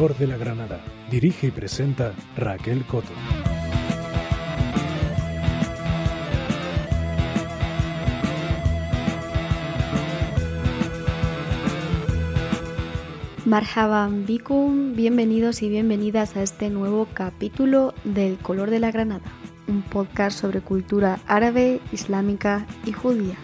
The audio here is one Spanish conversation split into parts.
color de la Granada. Dirige y presenta Raquel Coto. Marhaban bikum, bienvenidos y bienvenidas a este nuevo capítulo del Color de la Granada, un podcast sobre cultura árabe, islámica y judía.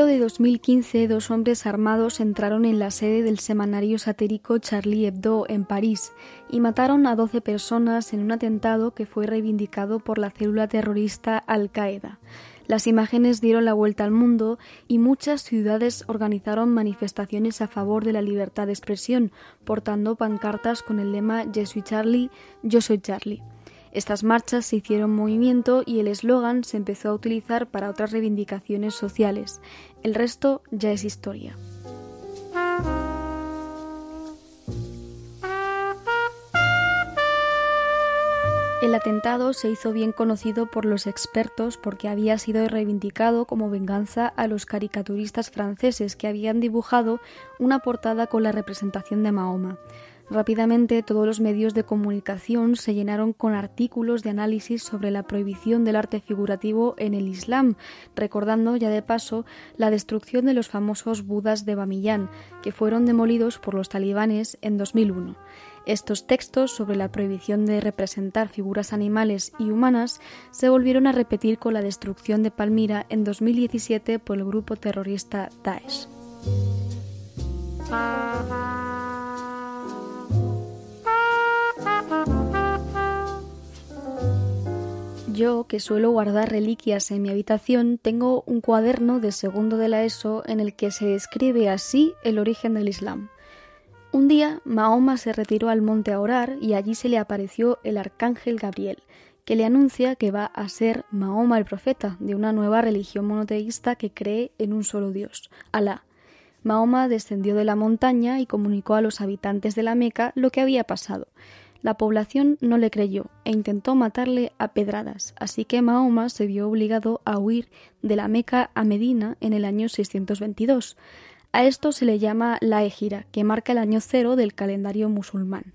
Enero de 2015, dos hombres armados entraron en la sede del semanario satírico Charlie Hebdo en París y mataron a 12 personas en un atentado que fue reivindicado por la célula terrorista Al-Qaeda. Las imágenes dieron la vuelta al mundo y muchas ciudades organizaron manifestaciones a favor de la libertad de expresión, portando pancartas con el lema Yo soy Charlie, yo soy Charlie. Estas marchas se hicieron movimiento y el eslogan se empezó a utilizar para otras reivindicaciones sociales. El resto ya es historia. El atentado se hizo bien conocido por los expertos porque había sido reivindicado como venganza a los caricaturistas franceses que habían dibujado una portada con la representación de Mahoma. Rápidamente todos los medios de comunicación se llenaron con artículos de análisis sobre la prohibición del arte figurativo en el Islam, recordando ya de paso la destrucción de los famosos Budas de Bamiyan, que fueron demolidos por los talibanes en 2001. Estos textos sobre la prohibición de representar figuras animales y humanas se volvieron a repetir con la destrucción de Palmira en 2017 por el grupo terrorista Daesh. Yo, que suelo guardar reliquias en mi habitación, tengo un cuaderno de segundo de la ESO en el que se describe así el origen del Islam. Un día Mahoma se retiró al monte a orar y allí se le apareció el arcángel Gabriel, que le anuncia que va a ser Mahoma el profeta de una nueva religión monoteísta que cree en un solo Dios, Alá. Mahoma descendió de la montaña y comunicó a los habitantes de la Meca lo que había pasado. La población no le creyó e intentó matarle a pedradas, así que Mahoma se vio obligado a huir de la Meca a Medina en el año 622. A esto se le llama la Égira, que marca el año cero del calendario musulmán.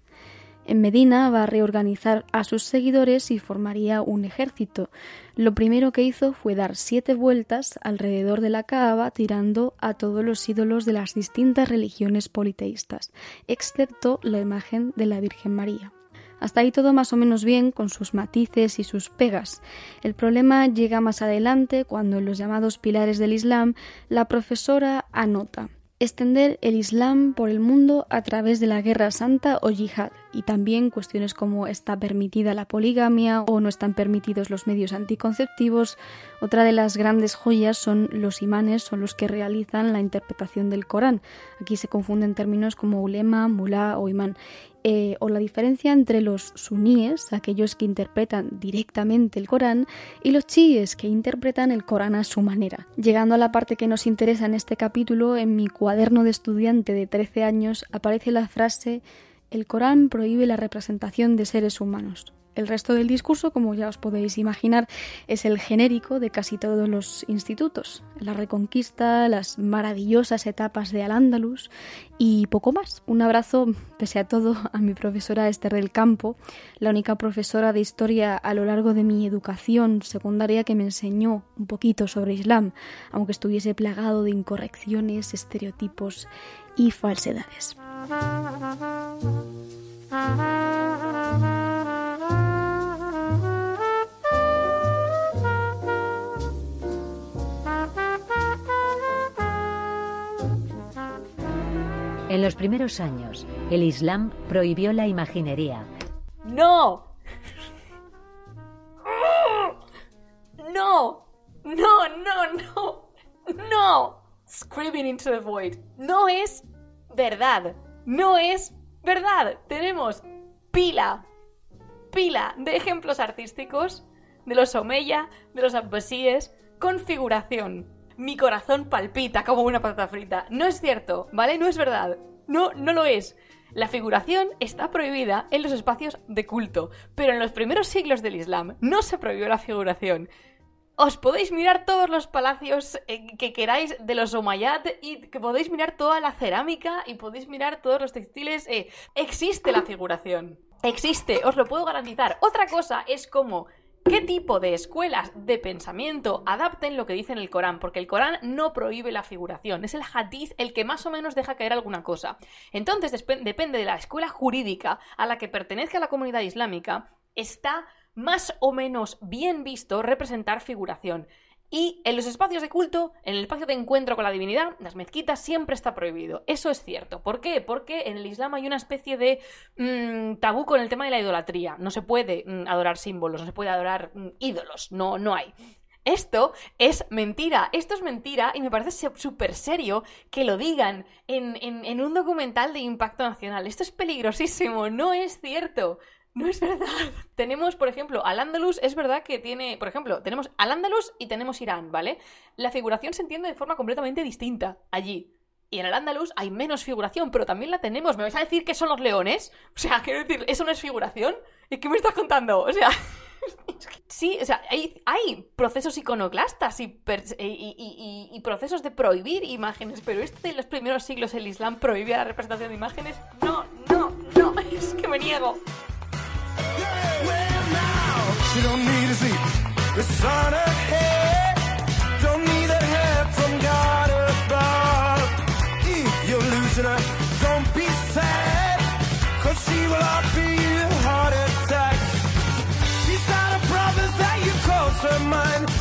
En Medina va a reorganizar a sus seguidores y formaría un ejército. Lo primero que hizo fue dar siete vueltas alrededor de la Kaaba tirando a todos los ídolos de las distintas religiones politeístas, excepto la imagen de la Virgen María. Hasta ahí todo más o menos bien, con sus matices y sus pegas. El problema llega más adelante, cuando en los llamados pilares del Islam, la profesora anota extender el Islam por el mundo a través de la guerra santa o yihad, y también cuestiones como está permitida la poligamia o no están permitidos los medios anticonceptivos. Otra de las grandes joyas son los imanes, son los que realizan la interpretación del Corán. Aquí se confunden términos como ulema, mulá o imán. Eh, o la diferencia entre los suníes, aquellos que interpretan directamente el Corán, y los chiíes, que interpretan el Corán a su manera. Llegando a la parte que nos interesa en este capítulo, en mi cuaderno de estudiante de 13 años aparece la frase el Corán prohíbe la representación de seres humanos. El resto del discurso, como ya os podéis imaginar, es el genérico de casi todos los institutos. La reconquista, las maravillosas etapas de Al-Ándalus y poco más. Un abrazo, pese a todo, a mi profesora Esther del Campo, la única profesora de historia a lo largo de mi educación secundaria que me enseñó un poquito sobre Islam, aunque estuviese plagado de incorrecciones, estereotipos y falsedades. En los primeros años, el Islam prohibió la imaginería. ¡No! ¡No! ¡No, no, no! ¡No! Screaming into the void. No es verdad. No es ¿Verdad? Tenemos pila, pila de ejemplos artísticos de los Omeya, de los Abbasíes, configuración. Mi corazón palpita como una patata frita. No es cierto, ¿vale? No es verdad. No, no lo es. La figuración está prohibida en los espacios de culto, pero en los primeros siglos del Islam no se prohibió la figuración. Os podéis mirar todos los palacios eh, que queráis de los Umayyad y que podéis mirar toda la cerámica y podéis mirar todos los textiles. Eh, existe la figuración. Existe, os lo puedo garantizar. Otra cosa es como qué tipo de escuelas de pensamiento adapten lo que dice en el Corán, porque el Corán no prohíbe la figuración, es el hadith el que más o menos deja caer alguna cosa. Entonces depende de la escuela jurídica a la que pertenezca la comunidad islámica, está más o menos bien visto representar figuración. Y en los espacios de culto, en el espacio de encuentro con la divinidad, las mezquitas siempre está prohibido. Eso es cierto. ¿Por qué? Porque en el Islam hay una especie de mm, tabú con el tema de la idolatría. No se puede mm, adorar símbolos, no se puede adorar mm, ídolos. No, no hay. Esto es mentira, esto es mentira y me parece súper serio que lo digan en, en un documental de impacto nacional. Esto es peligrosísimo, no es cierto. No es verdad. Tenemos, por ejemplo, al Andalus, es verdad que tiene, por ejemplo, tenemos al Andalus y tenemos Irán, ¿vale? La figuración se entiende de forma completamente distinta allí. Y en el Andalus hay menos figuración, pero también la tenemos. ¿Me vais a decir que son los leones? O sea, quiero decir, ¿eso no es figuración? ¿Y qué me estás contando? O sea... Sí, o sea, hay, hay procesos iconoclastas y, procesos de prohibir imágenes, pero este de los primeros siglos el Islam prohibía la representación de imágenes. No, no, no, es que me niego. You don't need to see the sun ahead. Don't need that help from God above. If you're losing her, don't be sad. Cause she will all be a heart attack. She's got a brothers that you cross her mind.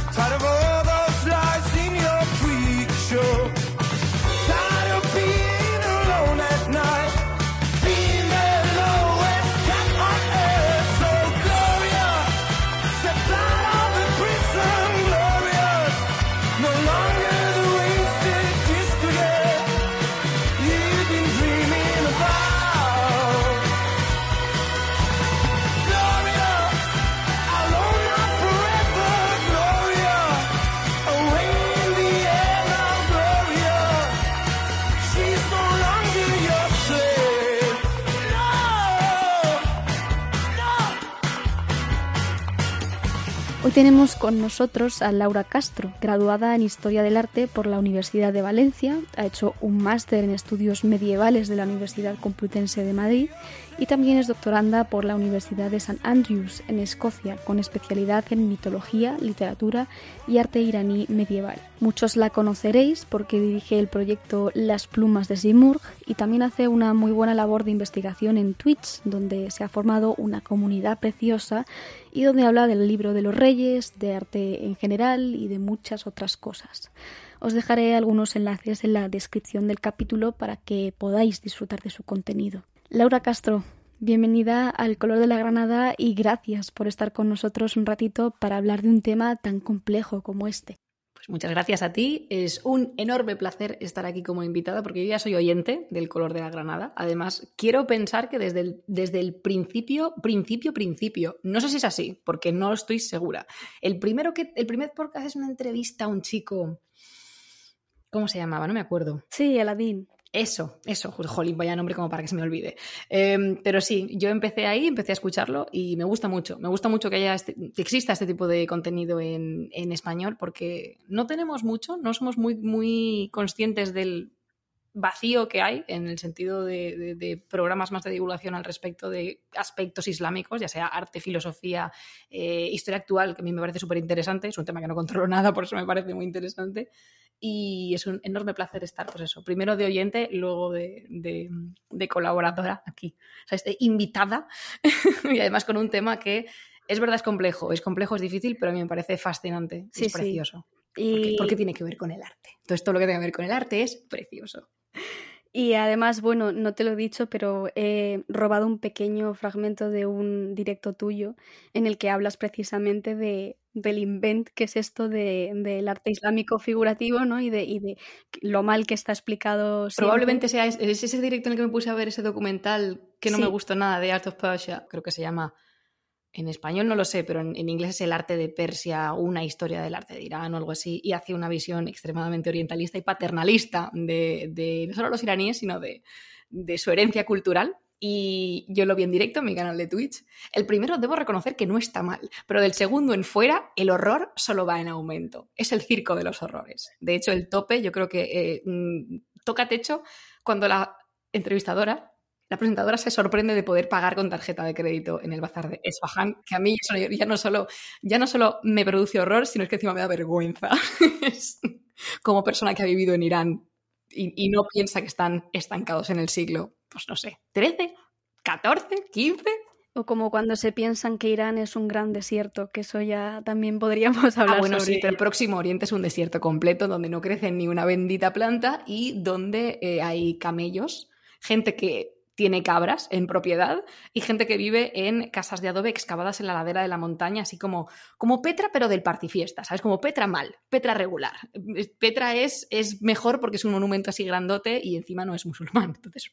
Tenemos con nosotros a Laura Castro, graduada en Historia del Arte por la Universidad de Valencia, ha hecho un máster en estudios medievales de la Universidad Complutense de Madrid y también es doctoranda por la Universidad de St Andrews en Escocia, con especialidad en mitología, literatura y arte iraní medieval. Muchos la conoceréis porque dirige el proyecto Las Plumas de Simurg y también hace una muy buena labor de investigación en Twitch, donde se ha formado una comunidad preciosa y donde habla del libro de los reyes, de arte en general y de muchas otras cosas. Os dejaré algunos enlaces en la descripción del capítulo para que podáis disfrutar de su contenido. Laura Castro, bienvenida al Color de la Granada y gracias por estar con nosotros un ratito para hablar de un tema tan complejo como este. Pues muchas gracias a ti. Es un enorme placer estar aquí como invitada porque yo ya soy oyente del color de la granada. Además, quiero pensar que desde el, desde el principio, principio, principio, no sé si es así, porque no estoy segura. El, primero que, el primer podcast es una entrevista a un chico. ¿Cómo se llamaba? No me acuerdo. Sí, Aladín. Eso, eso, jolín, vaya nombre como para que se me olvide. Em, pero sí, yo empecé ahí, empecé a escucharlo y me gusta mucho. Me gusta mucho que, haya este, que exista este tipo de contenido en, en, español porque no tenemos mucho, no somos muy, muy conscientes del vacío que hay en el sentido de, de, programas más de divulgación al respecto de aspectos islámicos, ya sea arte, filosofía, eh, historia actual, que a mí me parece súper interesante. Es un tema que no controlo nada, por eso me parece muy interesante y es un enorme placer estar, pues eso, primero de oyente, luego de, de, colaboradora aquí, o sea, este, invitada y además con un tema que es verdad es complejo, es complejo, es difícil, pero a mí me parece fascinante, es precioso. Y... Porque, tiene que ver con el arte. Entonces todo lo que tiene que ver con el arte es precioso. Y además, bueno, no te lo he dicho, pero he robado un pequeño fragmento de un directo tuyo en el que hablas precisamente de, del invent, que es esto del de, arte islámico figurativo, ¿no? Y de, y de lo mal que está explicado. Probablemente sea es ese directo en el que me puse a ver ese documental que no Sí. me gustó nada de Art of Persia, creo que se llama, en español no lo sé, pero en, inglés es el arte de Persia, una historia del arte de Irán o algo así, y hace una visión extremadamente orientalista y paternalista de, no solo los iraníes, sino de, de su herencia cultural. Y yo lo vi en directo en mi canal de Twitch. El primero debo reconocer que no está mal, pero del segundo en fuera el horror solo va en aumento. Es el circo de los horrores. De hecho, el tope yo creo que eh, mm, toca techo cuando la entrevistadora, la presentadora se sorprende de poder pagar con tarjeta de crédito en el bazar de Esfahan, que a mí eso ya no solo, ya no solo me produce horror, sino es que encima me da vergüenza. Como persona que ha vivido en Irán y, y no piensa que están estancados en el siglo, pues no sé, 13, 14, 15. O como cuando se piensan que Irán es un gran desierto, que eso ya también podríamos hablar Ah, bueno, sobre sí, pero ello. Próximo Oriente es un desierto completo donde no crece ni una bendita planta y donde eh, hay camellos, gente que tiene cabras en propiedad y gente que vive en casas de adobe excavadas en la ladera de la montaña, así como, como Petra, pero del partifiesta, ¿sabes? Como Petra mal, Petra regular. Petra es, es mejor porque es un monumento así grandote y encima no es musulmán. Entonces,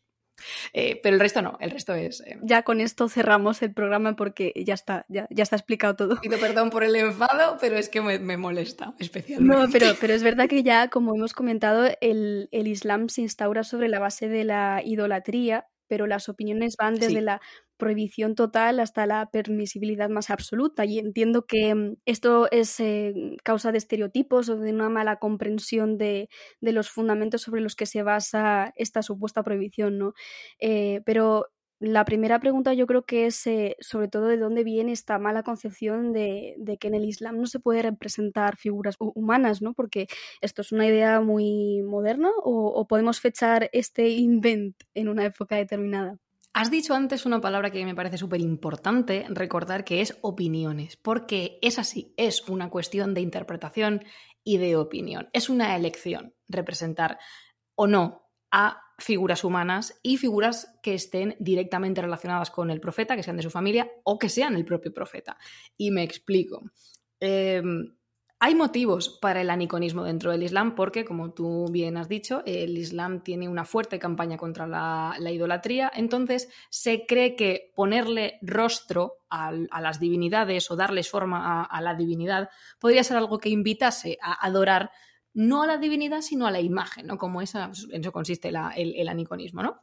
eh, pero el resto no, el resto es... eh, Ya con esto cerramos el programa porque ya está, ya, ya está explicado todo. Pido perdón por el enfado, pero es que me, me molesta especialmente. No, pero, pero es verdad que ya, como hemos comentado, el, el Islam se instaura sobre la base de la idolatría, pero las opiniones van desde Sí. la prohibición total hasta la permisibilidad más absoluta. Y entiendo que mm, esto es eh, causa de estereotipos o de una mala comprensión de, de los fundamentos sobre los que se basa esta supuesta prohibición, ¿no? Eh, pero la primera pregunta yo creo que es eh, sobre todo de dónde viene esta mala concepción de, que en el Islam no se puede representar figuras hu- humanas, ¿no? Porque esto es una idea muy moderna o, o podemos fechar este invent en una época determinada. Has dicho antes una palabra que me parece súper importante recordar que es opiniones, porque es así, es una cuestión de interpretación y de opinión. Es una elección representar o no a figuras humanas y figuras que estén directamente relacionadas con el profeta, que sean de su familia o que sean el propio profeta. Y me explico. Eh, hay motivos para el aniconismo dentro del Islam porque, como tú bien has dicho, el Islam tiene una fuerte campaña contra la, la idolatría, entonces se cree que ponerle rostro a, las divinidades o darles forma a, a la divinidad podría ser algo que invitase a adorar no a la divinidad, sino a la imagen, ¿no? Como esa, en eso consiste el, aniconismo, ¿no?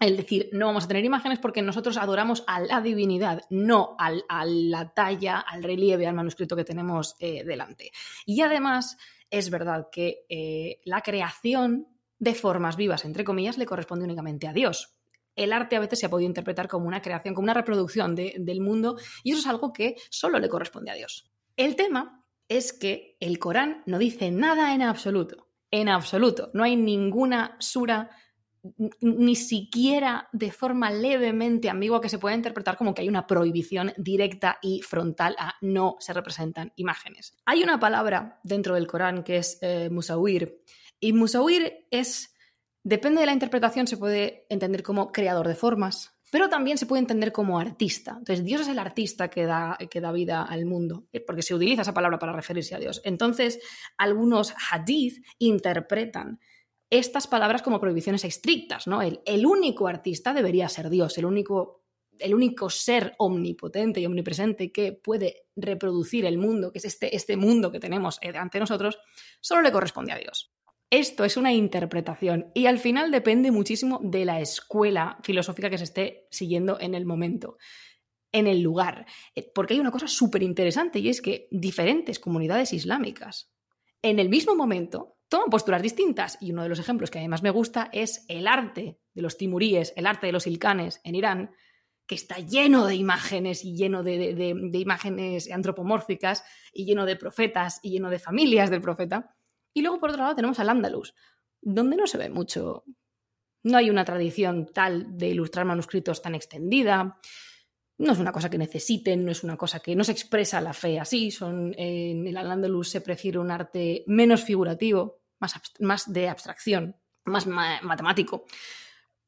El decir, no vamos a tener imágenes porque nosotros adoramos a la divinidad, no al- a la talla, al relieve, al manuscrito que tenemos eh, delante. Y además, es verdad que eh, la creación de formas vivas, entre comillas, le corresponde únicamente a Dios. El arte a veces se ha podido interpretar como una creación, como una reproducción de- del mundo, y eso es algo que solo le corresponde a Dios. El tema es que el Corán no dice nada en absoluto. En absoluto. No hay ninguna sura ni siquiera de forma levemente ambigua que se pueda interpretar como que hay una prohibición directa y frontal a no se representan imágenes. Hay una palabra dentro del Corán que es eh, musawir y musawir es, depende de la interpretación, se puede entender como creador de formas, pero también se puede entender como artista. Entonces, Dios es el artista que da, que da vida al mundo, eh, porque se utiliza esa palabra para referirse a Dios. Entonces, algunos hadith interpretan estas palabras como prohibiciones estrictas, ¿no? El, único artista debería ser Dios, el único, el único ser omnipotente y omnipresente que puede reproducir el mundo, que es este, este mundo que tenemos eh, ante nosotros, solo le corresponde a Dios. Esto es una interpretación y al final depende muchísimo de la escuela filosófica que se esté siguiendo en el momento, en el lugar. Eh, Porque hay una cosa súper interesante y es que diferentes comunidades islámicas en el mismo momento toman posturas distintas. Y uno de los ejemplos que además me gusta es el arte de los timuríes, el arte de los ilcanes en Irán, que está lleno de imágenes y lleno de, de- imágenes antropomórficas y lleno de profetas y lleno de familias del profeta. Y luego, por otro lado, tenemos al Andalus, donde no se ve mucho. No hay una tradición tal de ilustrar manuscritos tan extendida. No es una cosa que necesiten, no es una cosa que no se expresa la fe así. Son, en el Al-Ándalus se prefiere un arte menos figurativo, más, más de abstracción, más ma- matemático.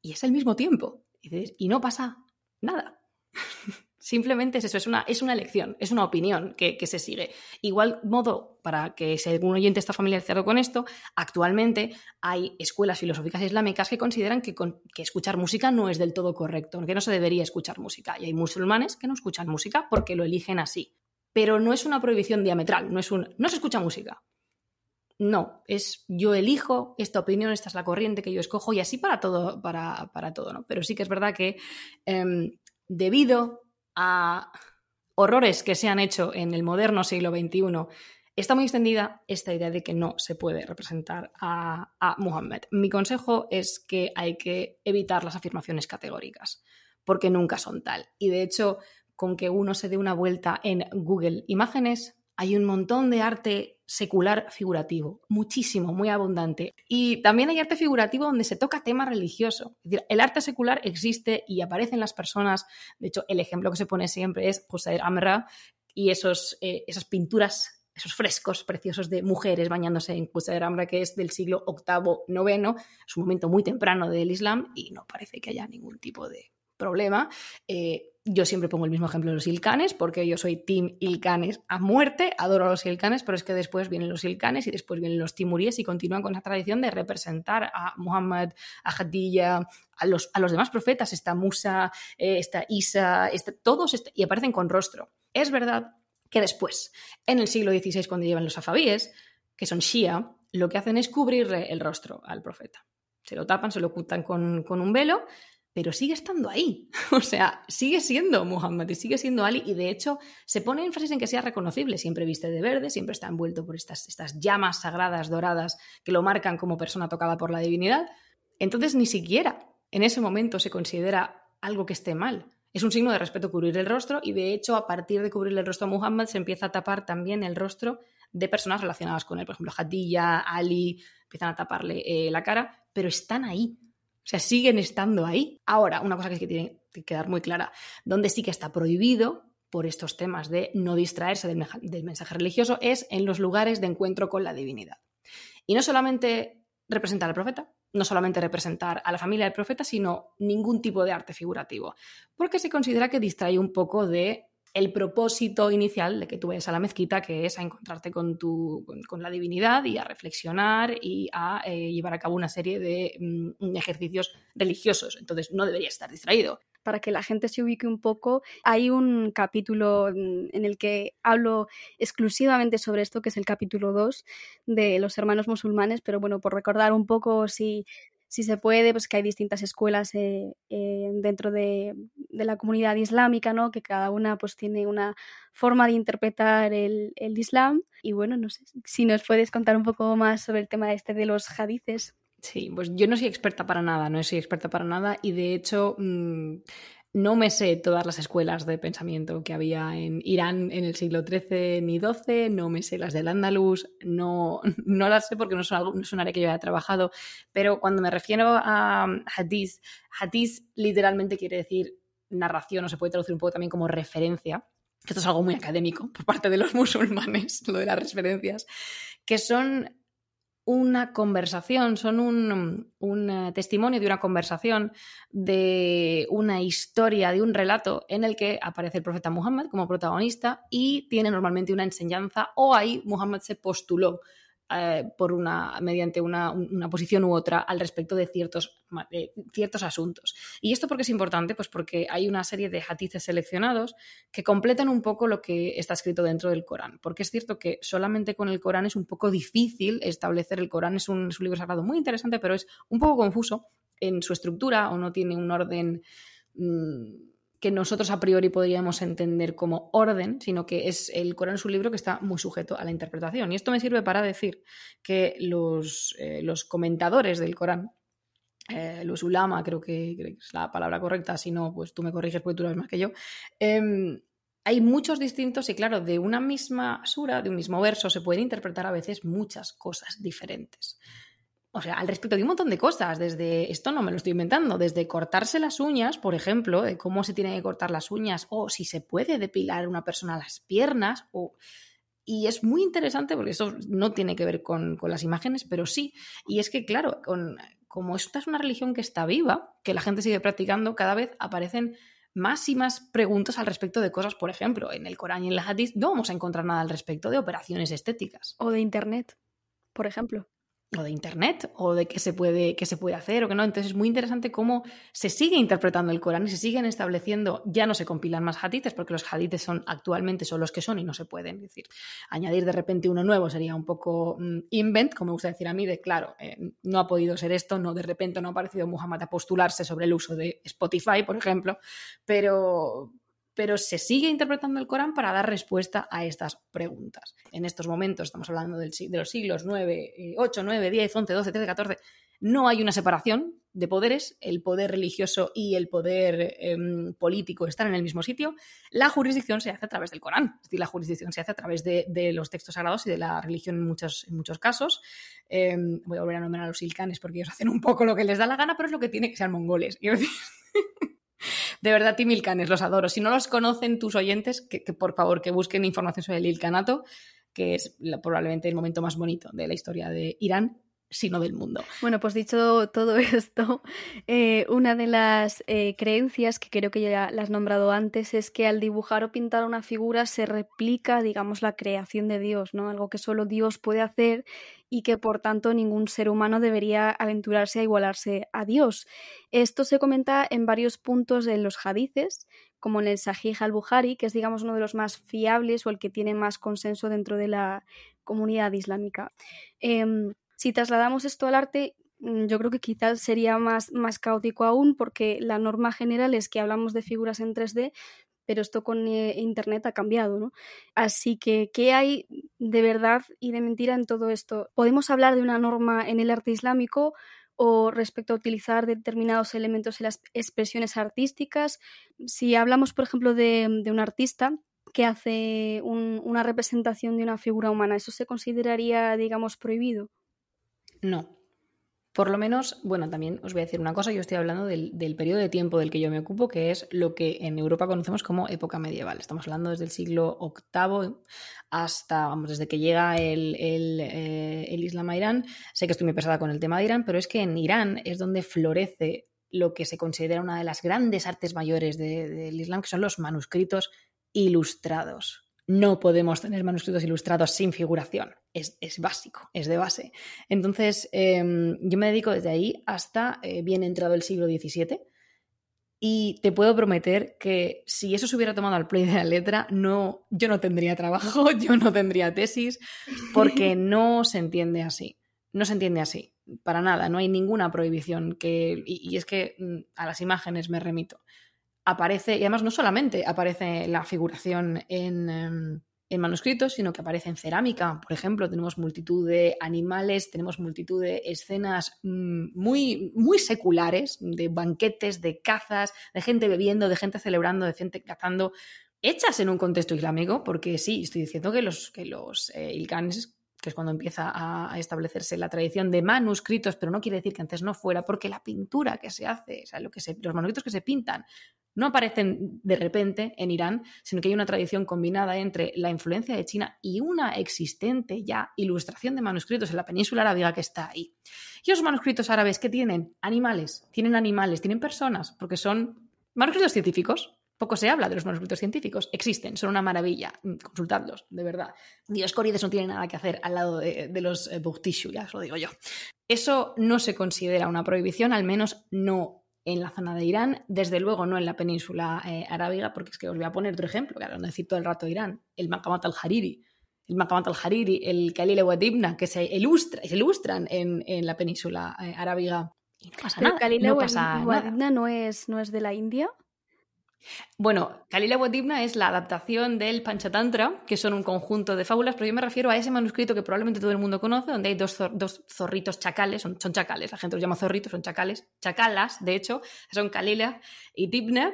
Y es al mismo tiempo. Y no pasa nada. Simplemente es eso, es una, es una elección, es una opinión que, se sigue. Igual modo, para que si algún oyente está familiarizado con esto, actualmente hay escuelas filosóficas islámicas que consideran que, que, escuchar música no es del todo correcto, que no se debería escuchar música. Y hay musulmanes que no escuchan música porque lo eligen así. Pero no es una prohibición diametral, no es un no se escucha música. No, es yo elijo esta opinión, esta es la corriente que yo escojo y así para todo, para, todo, ¿no? Pero sí que es verdad que em, debido a horrores que se han hecho en el moderno siglo XXI, está muy extendida esta idea de que no se puede representar a, Muhammad. Mi consejo es que hay que evitar las afirmaciones categóricas, porque nunca son tal. Y de hecho, con que uno se dé una vuelta en Google Imágenes, hay un montón de arte secular figurativo, muchísimo, muy abundante. Y también hay arte figurativo donde se toca tema religioso. El arte secular existe y aparece en las personas. De hecho, el ejemplo que se pone siempre es José Amra y esos, eh, esas pinturas esos frescos preciosos de mujeres bañándose en Qusayr Amra, que es del siglo VIII, IX, es un momento muy temprano del Islam y no parece que haya ningún tipo de problema. Eh, yo siempre pongo el mismo ejemplo de los ilcanes, porque yo soy Team Ilcanes a muerte, adoro a los ilcanes, pero es que después vienen los ilcanes y después vienen los timuríes y continúan con la tradición de representar a Muhammad, a Hadilla, a los, a los demás profetas, esta Musa, eh, esta Isa, todos y aparecen con rostro. Es verdad que después, en el siglo XVI, cuando llevan los afabíes, que son Shia, lo que hacen es cubrirle el rostro al profeta. Se lo tapan, se lo ocultan con, con un velo pero sigue estando ahí. O sea, sigue siendo Muhammad y sigue siendo Ali y de hecho se pone énfasis en que sea reconocible. Siempre viste de verde, siempre está envuelto por estas, estas llamas sagradas doradas que lo marcan como persona tocada por la divinidad. Entonces ni siquiera en ese momento se considera algo que esté mal. Es un signo de respeto cubrir el rostro y de hecho a partir de cubrir el rostro a Muhammad se empieza a tapar también el rostro de personas relacionadas con él. Por ejemplo, Hadilla, Ali, empiezan a taparle eh, la cara, pero están ahí. O sea, siguen estando ahí. Ahora, una cosa que tiene que quedar muy clara, donde sí que está prohibido por estos temas de no distraerse del, mensaje religioso es en los lugares de encuentro con la divinidad. Y no solamente representar al profeta, no solamente representar a la familia del profeta, sino ningún tipo de arte figurativo, porque se considera que distrae un poco de el propósito inicial de que tú vayas a la mezquita, que es a encontrarte con, tu, con, la divinidad y a reflexionar y a eh, llevar a cabo una serie de mm, ejercicios religiosos. Entonces no debería estar distraído. Para que la gente se ubique un poco, hay un capítulo mm, en el que hablo exclusivamente sobre esto, que es el capítulo 2 de los hermanos musulmanes, pero bueno, por recordar un poco si si se puede, pues que hay distintas escuelas eh, eh, dentro de, la comunidad islámica, ¿no? Que cada una pues tiene una forma de interpretar el, Islam. Y bueno, no sé si nos puedes contar un poco más sobre el tema este de los hadices. Sí, pues yo no soy experta para nada, no soy experta para nada y de hecho mm, no me sé todas las escuelas de pensamiento que había en Irán en el siglo XIII ni XII, no me sé las del Andalus, no, no las sé porque no son, no área que yo haya trabajado, pero cuando me refiero a hadith, hadith literalmente quiere decir narración o se puede traducir un poco también como referencia, que esto es algo muy académico por parte de los musulmanes, lo de las referencias, que son una conversación, son un, eh, testimonio de una conversación, de una historia, de un relato en el que aparece el profeta Muhammad como protagonista y tiene normalmente una enseñanza o ahí Muhammad se postuló eh, por una, mediante una, posición u otra al respecto de ciertos, ciertos asuntos. ¿Y esto por qué es importante? Pues porque hay una serie de hadices seleccionados que completan un poco lo que está escrito dentro del Corán. Porque es cierto que solamente con el Corán es un poco difícil establecer. El Corán es un, un libro sagrado muy interesante, pero es un poco confuso en su estructura o no tiene un orden. Mm, que nosotros a priori podríamos entender como orden, sino que es el Corán es un libro que está muy sujeto a la interpretación. Y esto me sirve para decir que los, eh, los comentadores del Corán, eh, los ulama, creo que, es la palabra correcta, si no, pues tú me corriges porque tú lo ves más que yo. Em, hay muchos distintos y claro, de una misma sura, de un mismo verso, se pueden interpretar a veces muchas cosas diferentes o sea, al respecto de un montón de cosas, desde, esto no me lo estoy inventando, desde cortarse las uñas, por ejemplo, de cómo se tienen que cortar las uñas, o si se puede depilar una persona las piernas, o... Y es muy interesante porque eso no tiene que ver con, las imágenes, pero sí. Y es que, claro, con, como esta es una religión que está viva, que la gente sigue practicando, cada vez aparecen más y más preguntas al respecto de cosas, por ejemplo, en el Corán y en la Hadith no vamos a encontrar nada al respecto de operaciones estéticas. O de Internet, por ejemplo o de internet o de qué se puede qué se puede hacer o qué no. Entonces es muy interesante cómo se sigue interpretando el Corán y se siguen estableciendo ya no se compilan más hadiths porque los hadiths son actualmente son los que son y no se pueden. Decir añadir de repente uno nuevo sería un poco mm, invent como me gusta decir a mí de claro eh, no ha podido ser esto no de repente no ha aparecido Muhammad a postularse sobre el uso de Spotify por ejemplo pero pero se sigue interpretando el Corán para dar respuesta a estas preguntas. En estos momentos, estamos hablando de los siglos 9, 8, 9, 10, 11, 12, 13, 14, no hay una separación de poderes, el poder religioso y el poder em, político están en el mismo sitio, la jurisdicción se hace a través del Corán, la jurisdicción se hace a través de, los textos sagrados y de la religión en muchos, muchos casos. Em, voy a volver a nombrar a los silcanes porque ellos hacen un poco lo que les da la gana, pero es lo que tiene que ser mongoles. De verdad, Timilcanes, los adoro. Si no los conocen tus oyentes, que, por favor que busquen información sobre el Ilcanato, que es probablemente el momento más bonito de la historia de Irán sino del mundo. Bueno, pues dicho todo esto, eh, una de las eh, creencias que creo que ya las has nombrado antes es que al dibujar o pintar una figura se replica, digamos, la creación de Dios, ¿no? Algo que solo Dios puede hacer y que por tanto ningún ser humano debería aventurarse a igualarse a Dios. Esto se comenta en varios puntos de los hadices, como en el Sahih al-Bukhari, que es digamos uno de los más fiables o el que tiene más consenso dentro de la comunidad islámica. Em, si trasladamos esto al arte, mm, yo creo que quizás sería más, caótico aún porque la norma general es que hablamos de figuras en 3D, pero esto con eh, Internet ha cambiado, ¿no? Así que, ¿qué hay de verdad y de mentira en todo esto? ¿Podemos hablar de una norma en el arte islámico o respecto a utilizar determinados elementos en las expresiones artísticas? Si hablamos, por ejemplo, de, un artista que hace una representación de una figura humana, ¿eso se consideraría, digamos, prohibido? No. Por lo menos, bueno, también os voy a decir una cosa, yo estoy hablando del, periodo de tiempo del que yo me ocupo, que es lo que en Europa conocemos como época medieval. Estamos hablando desde el siglo VIII hasta, vamos, desde que llega el, eh, Islam a Irán. Sé que estoy muy pesada con el tema de Irán, pero es que en Irán es donde florece lo que se considera una de las grandes artes mayores del Islam, que son los manuscritos ilustrados no podemos tener manuscritos ilustrados sin figuración. Es, básico, es de base. Entonces, em, yo me dedico desde ahí hasta eh, bien entrado el siglo XVII. Y te puedo prometer que si eso se hubiera tomado al play de la letra, no, yo no tendría trabajo, yo no tendría tesis, porque no se entiende así. No se entiende así, para nada. No hay ninguna prohibición que. y es que mm, a las imágenes me remito aparece, y además no solamente aparece la figuración en, em, en, manuscritos, sino que aparece en cerámica. Por ejemplo, tenemos multitud de animales, tenemos multitud de escenas mm, muy, muy seculares, de banquetes, de cazas, de gente bebiendo, de gente celebrando, de gente cazando, hechas en un contexto islámico, porque sí, estoy diciendo que los, que los eh, que es cuando empieza a, establecerse la tradición de manuscritos, pero no quiere decir que antes no fuera, porque la pintura que se hace, o sea, lo que se, los manuscritos que se pintan, no aparecen de repente en Irán, sino que hay una tradición combinada entre la influencia de China y una existente ya ilustración de manuscritos en la península arábiga que está ahí. Y esos manuscritos árabes, ¿qué tienen? Animales, tienen animales, tienen personas, porque son manuscritos científicos. Poco se habla de los manuscritos científicos. Existen, son una maravilla. Mm, consultadlos, de verdad. Dioscórides no tiene nada que hacer al lado de, los eh, ya os lo digo yo. Eso no se considera una prohibición, al menos no en la zona de Irán, desde luego no en la península eh, arábiga, porque es que os voy a poner otro ejemplo, claro, no decir todo el rato Irán, el Maqamat al-Hariri, el Maqamat al-Hariri, el Khalil Wadibna, que se, ilustra, se ilustran en, la península eh, arábiga. Y no pasa nada. Khalil no pasa no es, no es de la India. Bueno, Kalila Wadibna es la adaptación del Panchatantra, que son un conjunto de fábulas, pero yo me refiero a ese manuscrito que probablemente todo el mundo conoce, donde hay dos, zorritos chacales, son, chacales, la gente los llama zorritos, son chacales, chacalas, de hecho, son Kalila y Dibna,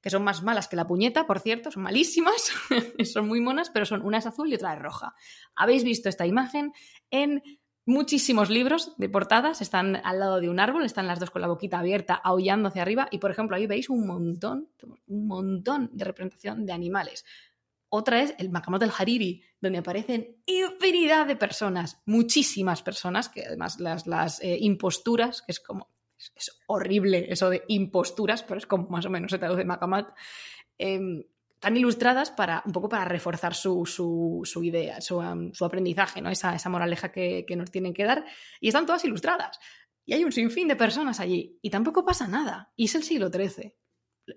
que son más malas que la puñeta, por cierto, son malísimas, son muy monas, pero son una es azul y otra es roja. Habéis visto esta imagen en muchísimos libros de portadas, están al lado de un árbol, están las dos con la boquita abierta, aullando hacia arriba, y por ejemplo ahí veis un montón, un montón de representación de animales. Otra es el Makamat del Hariri, donde aparecen infinidad de personas, muchísimas personas, que además las, las eh, imposturas, que es como es, horrible eso de imposturas, pero es como más o menos se traduce Makamat, eh, tan ilustradas para un poco para reforzar su, su, su idea, su, aprendizaje, ¿no? esa, esa moraleja que, que nos tienen que dar. Y están todas ilustradas. Y hay un sinfín de personas allí. Y tampoco pasa nada. Y es el siglo XIII.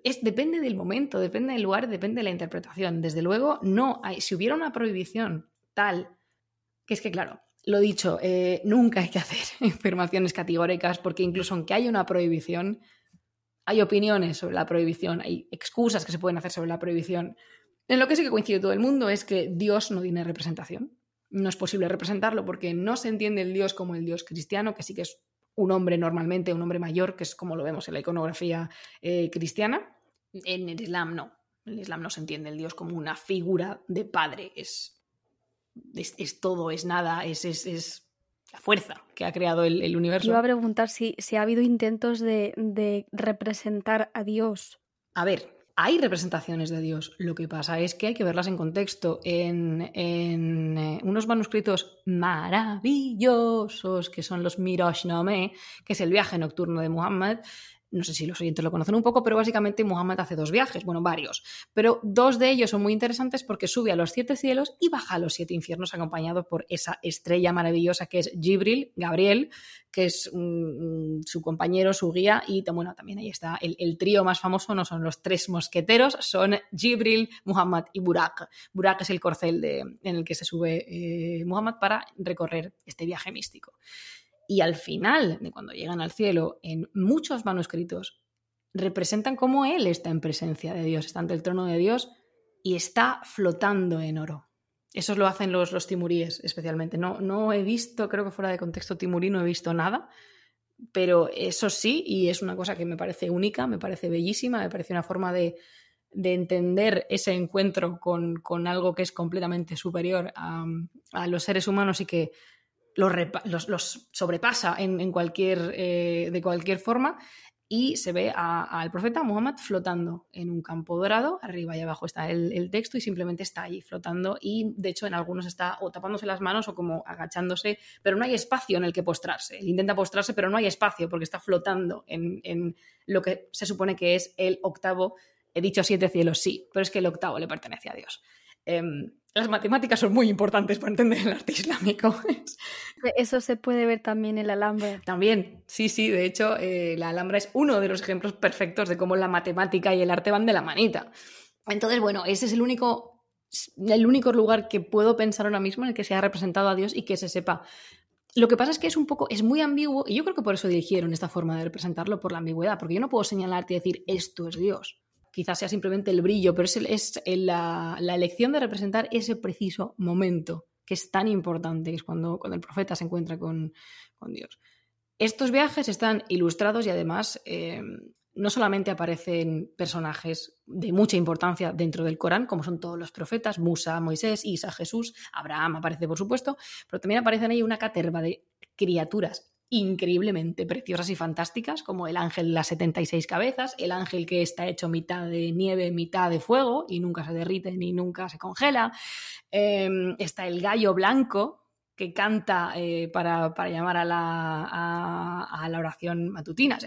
Es, depende del momento, depende del lugar, depende de la interpretación. Desde luego, no hay. Si hubiera una prohibición tal, que es que, claro, lo dicho, eh, nunca hay que hacer afirmaciones categóricas, porque incluso aunque haya una prohibición, hay opiniones sobre la prohibición, hay excusas que se pueden hacer sobre la prohibición. En lo que sí que coincide todo el mundo es que Dios no tiene representación. No es posible representarlo porque no se entiende el Dios como el Dios cristiano, que sí que es un hombre normalmente, un hombre mayor, que es como lo vemos en la iconografía eh, cristiana. En el Islam no. En el Islam no se entiende el Dios como una figura de padre. Es, es, es todo, es nada, es, es, es la fuerza que ha creado el, el universo. Yo iba a preguntar si, si ha habido intentos de, de, representar a Dios. A ver, hay representaciones de Dios. Lo que pasa es que hay que verlas en contexto. En, en eh, unos manuscritos maravillosos, que son los Mirosh Nome, que es el viaje nocturno de Muhammad, no sé si los oyentes lo conocen un poco, pero básicamente Muhammad hace dos viajes, bueno, varios, pero dos de ellos son muy interesantes porque sube a los siete cielos y baja a los siete infiernos acompañado por esa estrella maravillosa que es Jibril, Gabriel, que es um, su compañero, su guía, y bueno, también ahí está el, trío más famoso, no son los tres mosqueteros, son Jibril, Muhammad y Burak. Burak es el corcel en el que se sube eh, Muhammad para recorrer este viaje místico. Y al final, de cuando llegan al cielo, en muchos manuscritos, representan cómo él está en presencia de Dios, está ante el trono de Dios y está flotando en oro. Eso lo hacen los, los timuríes especialmente. No, no he visto, creo que fuera de contexto timurí, no he visto nada, pero eso sí, y es una cosa que me parece única, me parece bellísima, me parece una forma de, de entender ese encuentro con, con, algo que es completamente superior a, a los seres humanos y que los, sobrepasa en, cualquier, eh, de cualquier forma y se ve al profeta Muhammad flotando en un campo dorado, arriba y abajo está el, texto y simplemente está ahí flotando y de hecho en algunos está o tapándose las manos o como agachándose, pero no hay espacio en el que postrarse. Él intenta postrarse pero no hay espacio porque está flotando en, lo que se supone que es el octavo. He dicho siete cielos, sí, pero es que el octavo le pertenece a Dios. Eh, las matemáticas son muy importantes para entender el arte islámico. Eso se puede ver también en la Alhambra. También, sí, sí. De hecho, eh, la Alhambra es uno de los ejemplos perfectos de cómo la matemática y el arte van de la manita. Entonces, bueno, ese es el único, el único lugar que puedo pensar ahora mismo en el que se ha representado a Dios y que se sepa. Lo que pasa es que es un poco, es muy ambiguo y yo creo que por eso dirigieron esta forma de representarlo, por la ambigüedad, porque yo no puedo señalarte y decir esto es Dios quizás sea simplemente el brillo, pero es, la, elección de representar ese preciso momento que es tan importante, que es cuando, cuando el profeta se encuentra con, con, Dios. Estos viajes están ilustrados y además eh, no solamente aparecen personajes de mucha importancia dentro del Corán, como son todos los profetas, Musa, Moisés, Isa, Jesús, Abraham aparece por supuesto, pero también aparecen ahí una caterva de criaturas increíblemente preciosas y fantásticas, como el ángel de las 76 cabezas, el ángel que está hecho mitad de nieve, mitad de fuego y nunca se derrite ni nunca se congela. Eh, está el gallo blanco que canta eh, para, para, llamar a la, a, la oración matutina.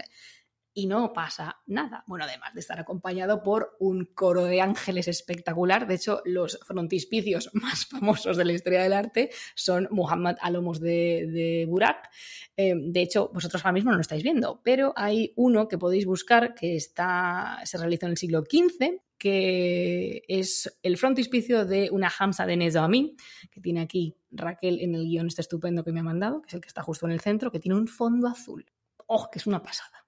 Y no pasa nada. Bueno, además de estar acompañado por un coro de ángeles espectacular. De hecho, los frontispicios más famosos de la historia del arte son Muhammad a lomos de, de Burak. Eh, de hecho, vosotros ahora mismo no lo estáis viendo, pero hay uno que podéis buscar que está, se realizó en el siglo XV que es el frontispicio de una Hamza de Nezamin, que tiene aquí Raquel en el guion este estupendo que me ha mandado, que es el que está justo en el centro, que tiene un fondo azul. ¡Oh, que es una pasada!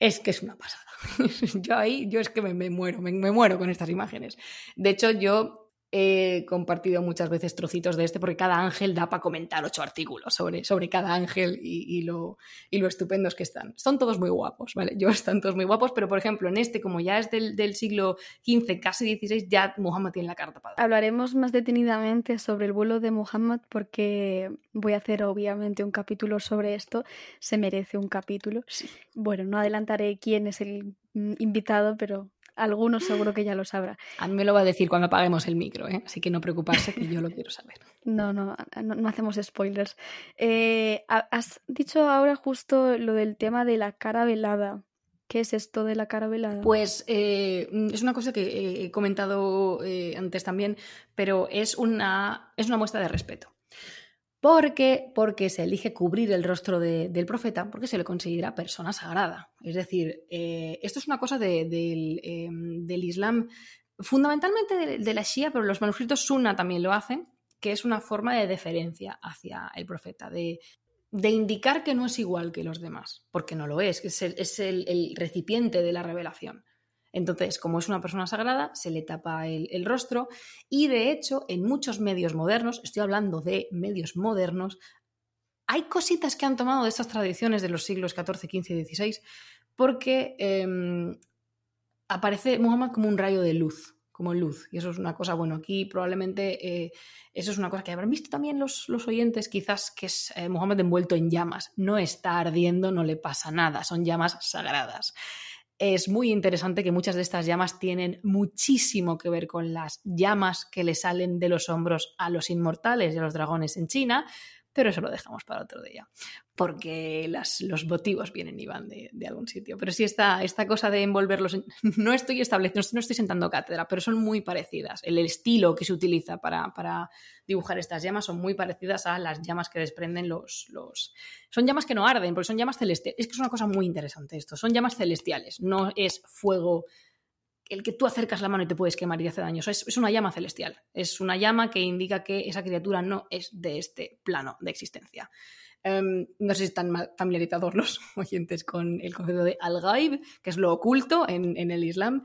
Es que es una pasada. yo ahí, yo es que me, me muero, me, me, muero con estas imágenes. De hecho, yo he compartido muchas veces trocitos de este porque cada ángel da para comentar ocho artículos sobre, sobre cada ángel y, y, lo, y lo estupendos que están. Son todos muy guapos, ¿vale? Yo están todos muy guapos, pero por ejemplo, en este, como ya es del, del siglo XV, casi XVI, ya Muhammad tiene la carta para. Hablaremos más detenidamente sobre el vuelo de Muhammad porque voy a hacer obviamente un capítulo sobre esto. Se merece un capítulo. Sí. Bueno, no adelantaré quién es el invitado, pero Algunos seguro que ya lo sabrá. A mí me lo va a decir cuando apaguemos el micro, ¿eh? así que no preocuparse que yo lo quiero saber. No, no, no, hacemos spoilers. Eh, has dicho ahora justo lo del tema de la cara velada. ¿Qué es esto de la cara velada? Pues eh, es una cosa que he comentado antes también, pero es una, es una muestra de respeto. ¿Por qué? Porque se elige cubrir el rostro del profeta porque se le considera persona sagrada. Es decir, eh, esto es una cosa del, del, Islam, fundamentalmente de, la Shia, pero los manuscritos Sunna también lo hacen, que es una forma de deferencia hacia el profeta, de indicar que no es igual que los demás, porque no lo es, es el, recipiente de la revelación. Entonces, como es una persona sagrada, se le tapa el, rostro y de hecho en muchos medios modernos, estoy hablando de medios modernos, hay cositas que han tomado de estas tradiciones de los siglos XIV, XV y XVI porque em, aparece Muhammad como un rayo de luz como luz. Y eso es una cosa, bueno, aquí probablemente eh, eso es una cosa que habrán visto también los, oyentes, quizás que es eh, Mohammed envuelto en llamas. No está ardiendo, no le pasa nada, son llamas sagradas. Es muy interesante que muchas de estas llamas tienen muchísimo que ver con las llamas que le salen de los hombros a los inmortales y a los dragones en China, pero eso lo dejamos para otro día, porque los motivos vienen y van de, algún sitio. Pero sí, esta, esta cosa de envolverlos, no estoy estableciendo, no estoy sentando cátedra, pero son muy parecidas. El, estilo que se utiliza para, para, dibujar estas llamas son muy parecidas a las llamas que desprenden los, los... Son llamas que no arden, porque son llamas celestiales. Es que es una cosa muy interesante esto, son llamas celestiales, no es fuego el que tú acercas la mano y te puedes quemar y hace daño. es, una llama celestial. Es una llama que indica que esa criatura no es de este plano de existencia. Em, no sé si están familiarizados los oyentes con el concepto de al-ghaib, que es lo oculto en, en el Islam.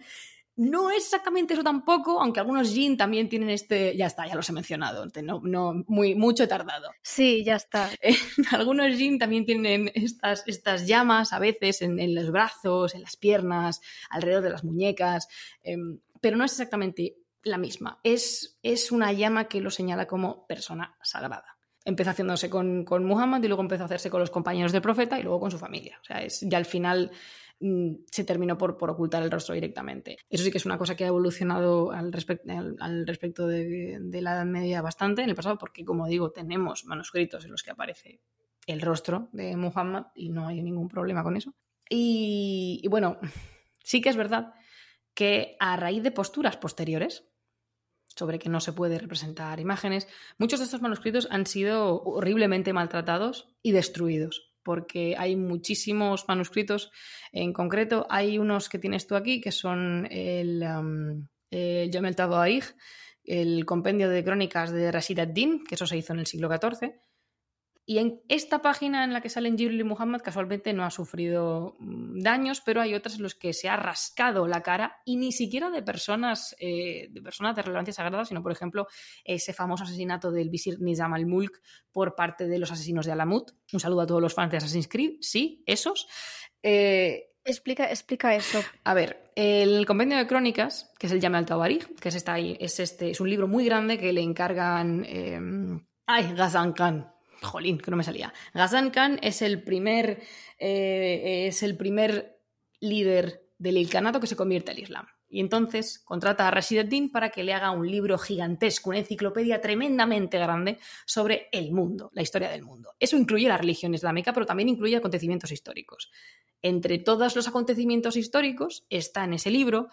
No es exactamente eso tampoco, aunque algunos jin también tienen este. Ya está, ya los he mencionado. No, no muy, mucho he tardado. Sí, ya está. algunos jin también tienen estas, estas llamas a veces en, los brazos, en las piernas, alrededor de las muñecas, em, pero no es exactamente la misma. Es, es una llama que lo señala como persona sagrada empezó haciéndose con, con, Muhammad y luego empezó a hacerse con los compañeros del profeta y luego con su familia. O sea, es ya al final se terminó por, por, ocultar el rostro directamente. Eso sí que es una cosa que ha evolucionado al, al, respecto de, la Edad Media bastante en el pasado, porque como digo, tenemos manuscritos en los que aparece el rostro de Muhammad y no hay ningún problema con eso. Y, y bueno, sí que es verdad que a raíz de posturas posteriores, sobre que no se puede representar imágenes, muchos de estos manuscritos han sido horriblemente maltratados y destruidos porque hay muchísimos manuscritos. En concreto, hay unos que tienes tú aquí, que son el, um, el el compendio de crónicas de Rashid ad-Din, que eso se hizo en el siglo XIV, y en esta página en la que salen Jibril y Muhammad casualmente no ha sufrido mm, daños, pero hay otras en las que se ha rascado la cara y ni siquiera de personas, eh, de personas de relevancia sagrada, sino por ejemplo ese famoso asesinato del visir Nizam al-Mulk por parte de los asesinos de Alamut. Un saludo a todos los fans de Assassin's Creed, sí, esos. Eh, explica, explica eso. A ver, el compendio de crónicas, que es el Yame al Tabarij, que es, esta, es, este, es un libro muy grande que le encargan... Eh, ay, Ghazan Khan, Jolín, que no me salía. Ghazan Khan es el primer, eh, es el primer líder del Ilkhanato que se convierte al Islam. Y entonces contrata a Rashid ad-Din para que le haga un libro gigantesco, una enciclopedia tremendamente grande sobre el mundo, la historia del mundo. Eso incluye la religión islámica, pero también incluye acontecimientos históricos. Entre todos los acontecimientos históricos está en ese libro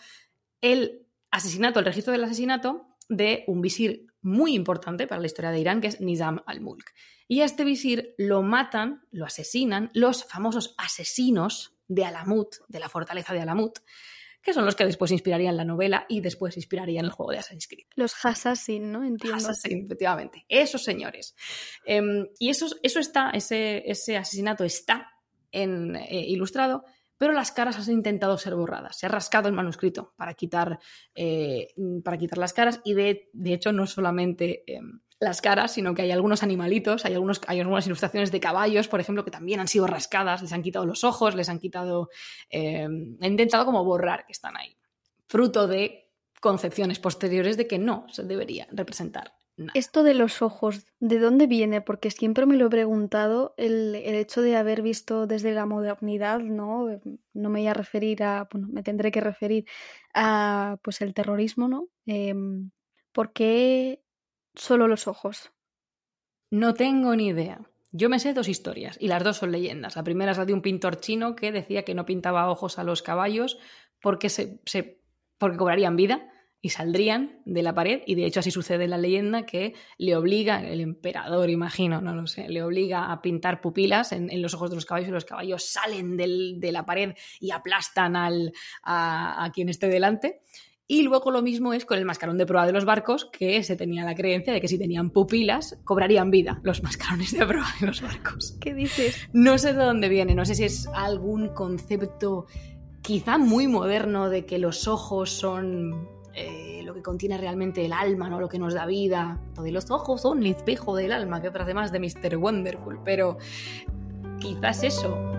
el asesinato, el registro del asesinato de un visir muy importante para la historia de Irán, que es Nizam al-Mulk. Y a este visir lo matan, lo asesinan los famosos asesinos de Alamut, de la fortaleza de Alamut, que son los que después inspirarían la novela y después inspirarían el juego de Assassin's Creed. Los Assassin, ¿no? Entiendo. Assassin, efectivamente. Esos señores. Em, y eso, eso está, ese, ese asesinato está en, eh, ilustrado pero las caras han intentado ser borradas. Se ha rascado el manuscrito para quitar, eh, para quitar las caras y de, hecho no solamente em, las caras, sino que hay algunos animalitos, hay, algunos, hay algunas ilustraciones de caballos, por ejemplo, que también han sido rascadas, les han quitado los ojos, les han quitado, han intentado como borrar que están ahí, fruto de concepciones posteriores de que no se debería representar nada. Esto de los ojos, ¿de dónde viene? Porque siempre me lo he preguntado, el, el hecho de haber visto desde la modernidad, ¿no? No me voy a referir a, bueno, me tendré que referir a, pues, el terrorismo, ¿no? Em, ¿Por qué solo los ojos? No tengo ni idea. Yo me sé dos historias y las dos son leyendas. La primera es la de un pintor chino que decía que no pintaba ojos a los caballos porque, se, se- porque cobrarían vida y saldrían de la pared y de hecho así sucede en la leyenda que le obliga, el emperador imagino, no lo sé, le obliga a pintar pupilas en, en los ojos de los caballos y los caballos salen del- de la pared y aplastan al, a, a quien esté delante. Y luego lo mismo es con el mascarón de proa de los barcos, que se tenía la creencia de que si tenían pupilas cobrarían vida los mascarones de proa de los barcos. ¿Qué dices? No sé de dónde viene, no sé si es algún concepto quizá muy moderno de que los ojos son eh, lo que contiene realmente el alma, ¿no? Lo que nos da vida. Lo los ojos son el espejo del alma, que frase más de Mr. Wonderful, pero quizás eso.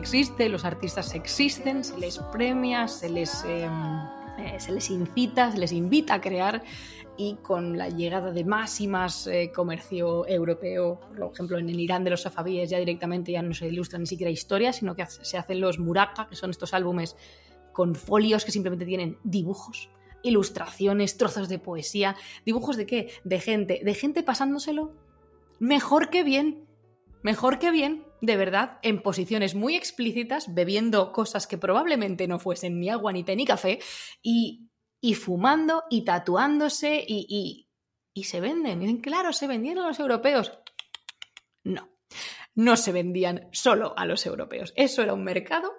Existe, los artistas existen, se les premia, se les, eh, eh, se les incita, se les invita a crear y con la llegada de más y más eh, comercio europeo, por ejemplo en el Irán de los safabíes ya directamente ya no se ilustran ni siquiera historias, sino que se hacen los muraka, que son estos álbumes con folios que simplemente tienen dibujos, ilustraciones, trozos de poesía, dibujos de qué? De gente, de gente pasándoselo mejor que bien, mejor que bien, de verdad, en posiciones muy explícitas, bebiendo cosas que probablemente no fuesen ni agua, ni té, ni café, y, y fumando y tatuándose y, y, se venden. Y dicen, claro, se vendían a los europeos. No, no se vendían solo a los europeos. Eso era un mercado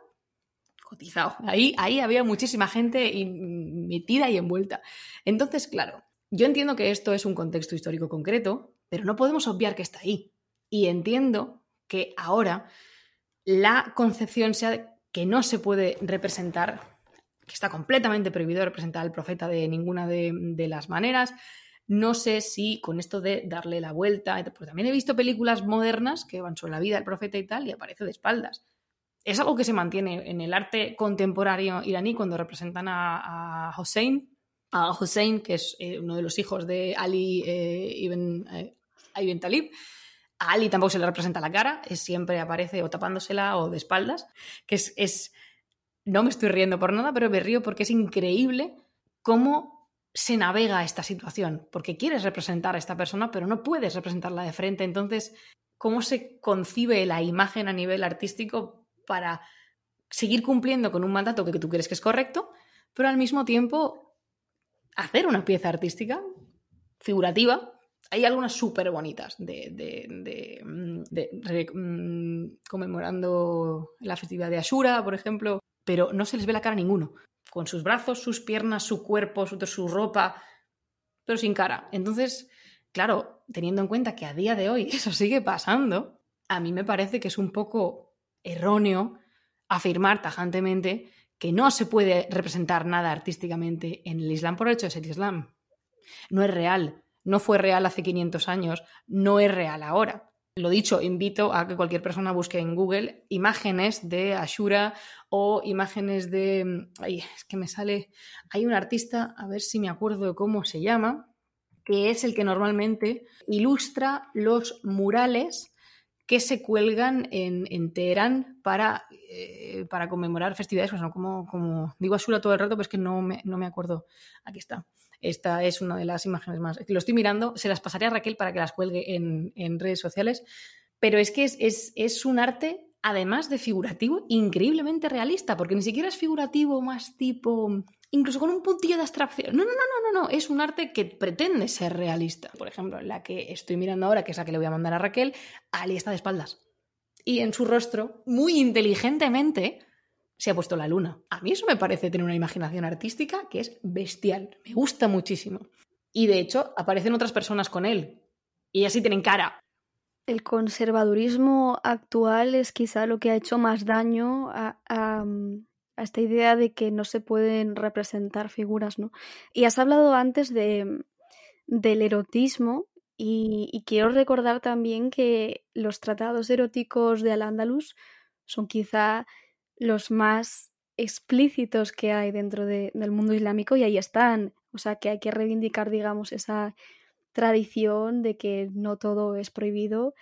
cotizado. Ahí, ahí había muchísima gente metida y envuelta. Entonces, claro, yo entiendo que esto es un contexto histórico concreto, pero no podemos obviar que está ahí. Y entiendo que ahora la concepción sea que no se puede representar, que está completamente prohibido representar al profeta de ninguna de, de las maneras. No sé si con esto de darle la vuelta, porque también he visto películas modernas que van sobre la vida del profeta y tal, y aparece de espaldas. Es algo que se mantiene en el arte contemporáneo iraní cuando representan a, a Hossein, a Hussein, que es eh, uno de los hijos de Ali eh, ibn, eh, ibn Talib. A Ali tampoco se le representa la cara, es siempre aparece o tapándosela o de espaldas, que es, es... No me estoy riendo por nada, pero me río porque es increíble cómo se navega esta situación, porque quieres representar a esta persona, pero no puedes representarla de frente. Entonces, ¿cómo se concibe la imagen a nivel artístico para seguir cumpliendo con un mandato que tú crees que es correcto, pero al mismo tiempo hacer una pieza artística figurativa? Hay algunas súper bonitas de, de, de, mm, de- mm, conmemorando la festividad de Ashura, por ejemplo, pero no se les ve la cara a ninguno, con sus brazos, sus piernas, su cuerpo, su, su ropa, pero sin cara. Entonces, claro, teniendo en cuenta que a día de hoy eso sigue pasando, a mí me parece que es un poco erróneo afirmar tajantemente que no se puede representar nada artísticamente en el Islam por el hecho de ser Islam. No es real, no fue real hace 500 años, no es real ahora. Lo dicho, invito a que cualquier persona busque en Google imágenes de Ashura o imágenes de... Ay, es que me sale... Hay un artista, a ver si me acuerdo cómo se llama, que es el que normalmente ilustra los murales que se cuelgan en, en Teherán para, eh, para conmemorar festividades, pues no, como, como digo Ashura todo el rato, pero es que no me, no me acuerdo. Aquí está. Esta es una de las imágenes más. Lo estoy mirando, se las pasaré a Raquel para que las cuelgue en, en redes sociales. Pero es que es, es, es un arte además de figurativo, increíblemente realista, porque ni siquiera es figurativo más tipo, incluso con un puntillo de abstracción. No, no, no, no, no, no, es un arte que pretende ser realista. Por ejemplo, la que estoy mirando ahora, que es la que le voy a mandar a Raquel, Ali está de espaldas. Y en su rostro, muy inteligentemente, se ha puesto la luna. A mí eso me parece tener una imaginación artística que es bestial. Me gusta muchísimo. Y de hecho, aparecen otras personas con él. Y así tienen cara. El conservadurismo actual es quizá lo que ha hecho más daño a, a, esta idea de que no se pueden representar figuras, ¿no? Y has hablado antes de, del erotismo y, y quiero recordar también que los tratados eróticos de Al-Ándalus son quizá los más explícitos que hay dentro de- del mundo islámico y ahí están. O sea que hay que reivindicar, digamos, esa tradición de que no todo es prohibido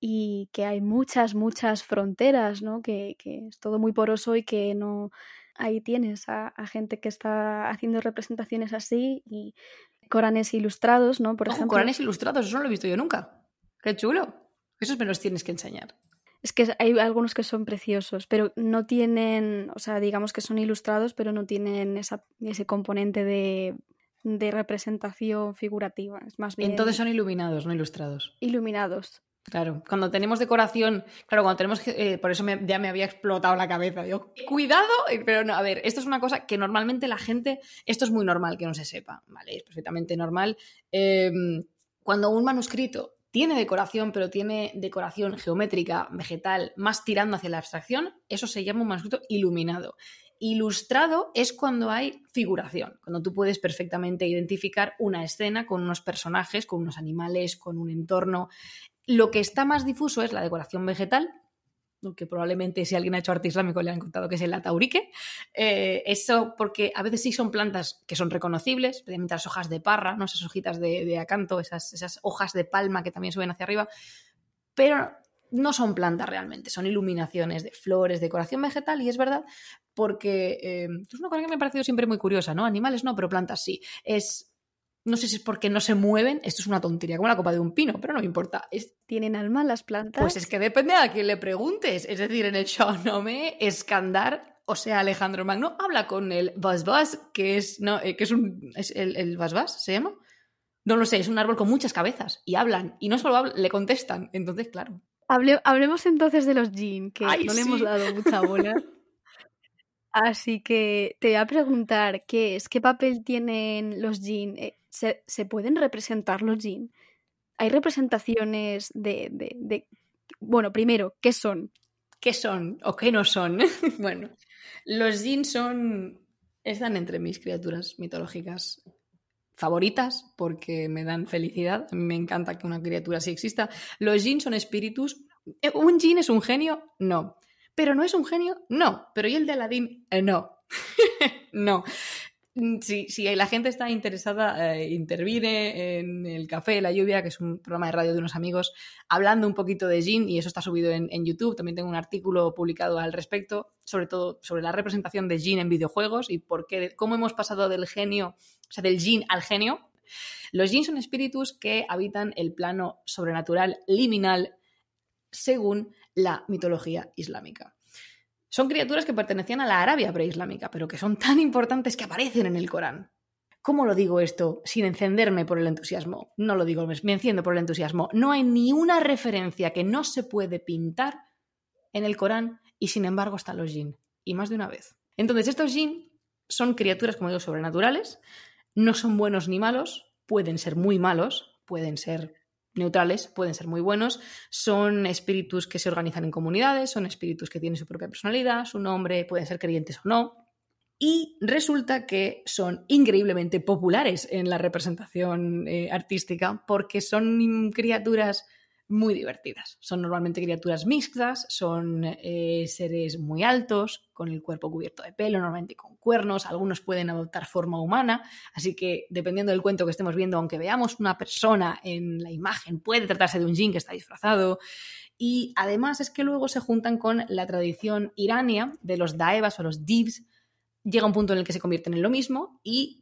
y que hay muchas, muchas fronteras, ¿no? Que, que es todo muy poroso y que no... Ahí tienes a, a gente que está haciendo representaciones así y Coranes ilustrados, ¿no? Por Ojo, ejemplo. Coranes ilustrados, eso no lo he visto yo nunca. Qué chulo. Esos me los tienes que enseñar. Es que hay algunos que son preciosos, pero no tienen, o sea, digamos que son ilustrados, pero no tienen esa, ese componente de, de representación figurativa. Es más bien Entonces son iluminados, no ilustrados. iluminados. Claro, cuando tenemos decoración, claro, cuando tenemos, eh, por eso me- ya me había explotado la cabeza. Yo, cuidado, pero no, a ver, esto es una cosa que normalmente la gente, esto es muy normal que no se sepa, ¿vale? Es perfectamente normal. Eh, cuando un manuscrito tiene decoración, pero tiene decoración geométrica, vegetal, más tirando hacia la abstracción, eso se llama un manuscrito iluminado. Ilustrado es cuando hay figuración, cuando tú puedes perfectamente identificar una escena con unos personajes, con unos animales, con un entorno. Lo que está más difuso es la decoración vegetal, que probablemente si alguien ha hecho arte islámico le han contado que es el ataurique. Eh, eso porque a veces sí son plantas que son reconocibles, especialmente las hojas de parra, esas hojitas de, acanto, esas, esas hojas de palma que también suben hacia arriba, pero no son plantas realmente, son iluminaciones de flores, decoración vegetal, y es verdad porque eh, es una cosa que me ha parecido siempre muy curiosa, ¿no? Animales no, pero plantas sí. Es, no sé si es porque no se mueven, esto es una tontería, como la copa de un pino, pero no me importa. Es, ¿Tienen alma las plantas? pues es que depende a quién le preguntes. Es decir, en el Shahnameh, Escandar, o sea, Alejandro Magno, habla con el Basbas, que es, no, eh, que es un. ¿Es el, el Basbas se llama? No lo sé, es un árbol con muchas cabezas y hablan. Y no solo hablan, le contestan. Entonces, claro. Hable- hablemos entonces de los jean, que Ay, no le hemos dado mucha bola. Así que te voy a preguntar, ¿qué es? ¿Qué papel tienen los jean? ¿Se, pueden representar los jean? ¿Hay representaciones de, de, Bueno, primero, ¿qué son? ¿Qué son o qué no son? bueno, los Jin son. Están entre mis criaturas mitológicas favoritas porque me dan felicidad. A mí me encanta que una criatura así exista. Los Jin son espíritus. Eh, ¿Un Jin es un genio? No. ¿Pero no es un genio? No. ¿Pero y el de Aladdin? Eh, no. no. Mm, Si, la gente está interesada, eh, interviene en el Café de la Lluvia, que es un programa de radio de unos amigos, hablando un poquito de Jin, y eso está subido en, YouTube. También tengo un artículo publicado al respecto, sobre todo sobre la representación de Jin en videojuegos y por qué, cómo hemos pasado del genio, o sea, del Jin al genio. Los Jin son espíritus que habitan el plano sobrenatural liminal según la mitología islámica. Son criaturas que pertenecían a la Arabia preislámica, pero que son tan importantes que aparecen en el Corán. ¿Cómo lo digo esto sin encenderme por el entusiasmo? No lo digo, me enciendo por el entusiasmo. No hay ni una referencia que no se puede pintar en el Corán y sin embargo están los jinn. Y más de una vez. Entonces, estos jinn son criaturas, como digo, sobrenaturales. No son buenos ni malos. Pueden ser muy malos. Pueden ser neutrales, pueden ser muy buenos. Son espíritus que se organizan en comunidades. Son espíritus que tienen su propia personalidad, su nombre. Pueden ser creyentes o no. Y resulta que son increíblemente populares en la representación eh, artística porque son criaturas muy divertidas. Son normalmente criaturas mixtas, son eh, seres muy altos, con el cuerpo cubierto de pelo, normalmente con cuernos, algunos pueden adoptar forma humana, así que dependiendo del cuento que estemos viendo, aunque veamos una persona en la imagen, puede tratarse de un jin que está disfrazado. Y además es que luego se juntan con la tradición irania de los daevas o los divs, llega un punto en el que se convierten en lo mismo y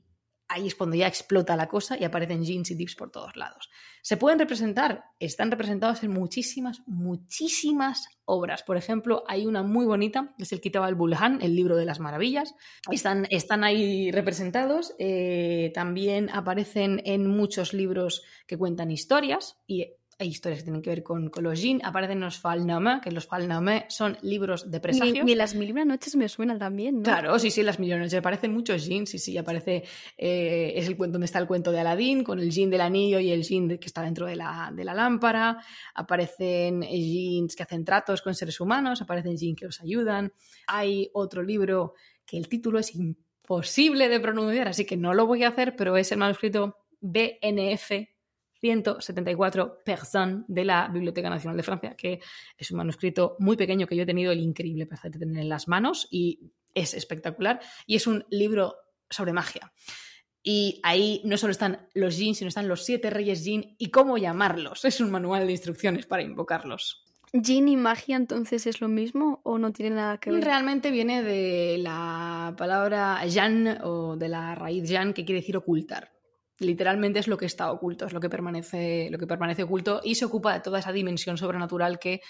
ahí es cuando ya explota la cosa y aparecen jeans y dips por todos lados. ¿Se pueden representar? Están representados en muchísimas, muchísimas obras. Por ejemplo, hay una muy bonita, que es el Kitab al-Bulhan, el libro de las maravillas. Están, están ahí representados. eh, también aparecen en muchos libros que cuentan historias y hay historias que tienen que ver con, con los jinn. Aparecen los Falname, que los Falname son libros de presagios. ni las mil y una noches me suenan también, ¿no? Claro, sí, sí, las millones. Aparecen muchos jeans, sí, sí, aparece, eh, es el cuento donde está el cuento de Aladín, con el jean del anillo y el jean de- que está dentro de la, de la lámpara. Aparecen eh, jeans que hacen tratos con seres humanos, aparecen jeans que los ayudan. Hay otro libro que el título es imposible de pronunciar, así que no lo voy a hacer, pero es el manuscrito BNF 174 Personnes de la Biblioteca Nacional de Francia, que es un manuscrito muy pequeño que yo he tenido el increíble placer de tener en las manos y es espectacular. Y es un libro sobre magia. Y ahí no solo están los jin, sino están los siete reyes jin y cómo llamarlos. Es un manual de instrucciones para invocarlos. ¿Jin y magia entonces es lo mismo o no tiene nada que ver? Realmente viene de la palabra Jan o de la raíz Jan, que quiere decir ocultar. Literalmente es lo que está oculto, es lo que permanece, lo que permanece oculto y se ocupa de toda esa dimensión sobrenatural que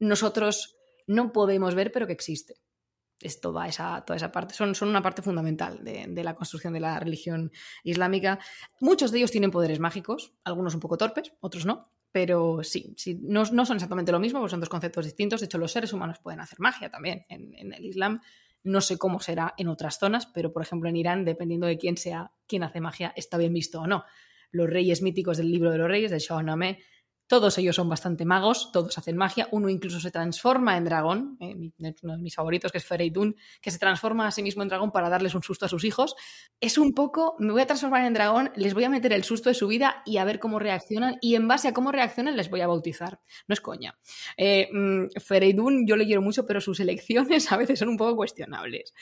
nosotros no podemos ver, pero que existe. Es toda esa, toda esa parte, son, son una parte fundamental de, la construcción de la religión islámica. Muchos de ellos tienen poderes mágicos, algunos un poco torpes, otros no, pero sí, sí no, no son exactamente lo mismo, son dos conceptos distintos. De hecho, los seres humanos pueden hacer magia también en el Islam. No sé cómo será en otras zonas, pero por ejemplo en Irán, dependiendo de quién sea quien hace magia, está bien visto o no. Los reyes míticos del libro de los reyes, de Shahnameh, todos ellos son bastante magos, todos hacen magia, uno incluso se transforma en dragón, eh, uno de mis favoritos que es Fereidun, que se transforma a sí mismo en dragón para darles un susto a sus hijos. Es un poco, me voy a transformar en dragón, les voy a meter el susto de su vida y a ver cómo reaccionan y en base a cómo reaccionan les voy a bautizar. No es coña. Eh, mm, Fereidun yo le quiero mucho, pero sus elecciones a veces son un poco cuestionables.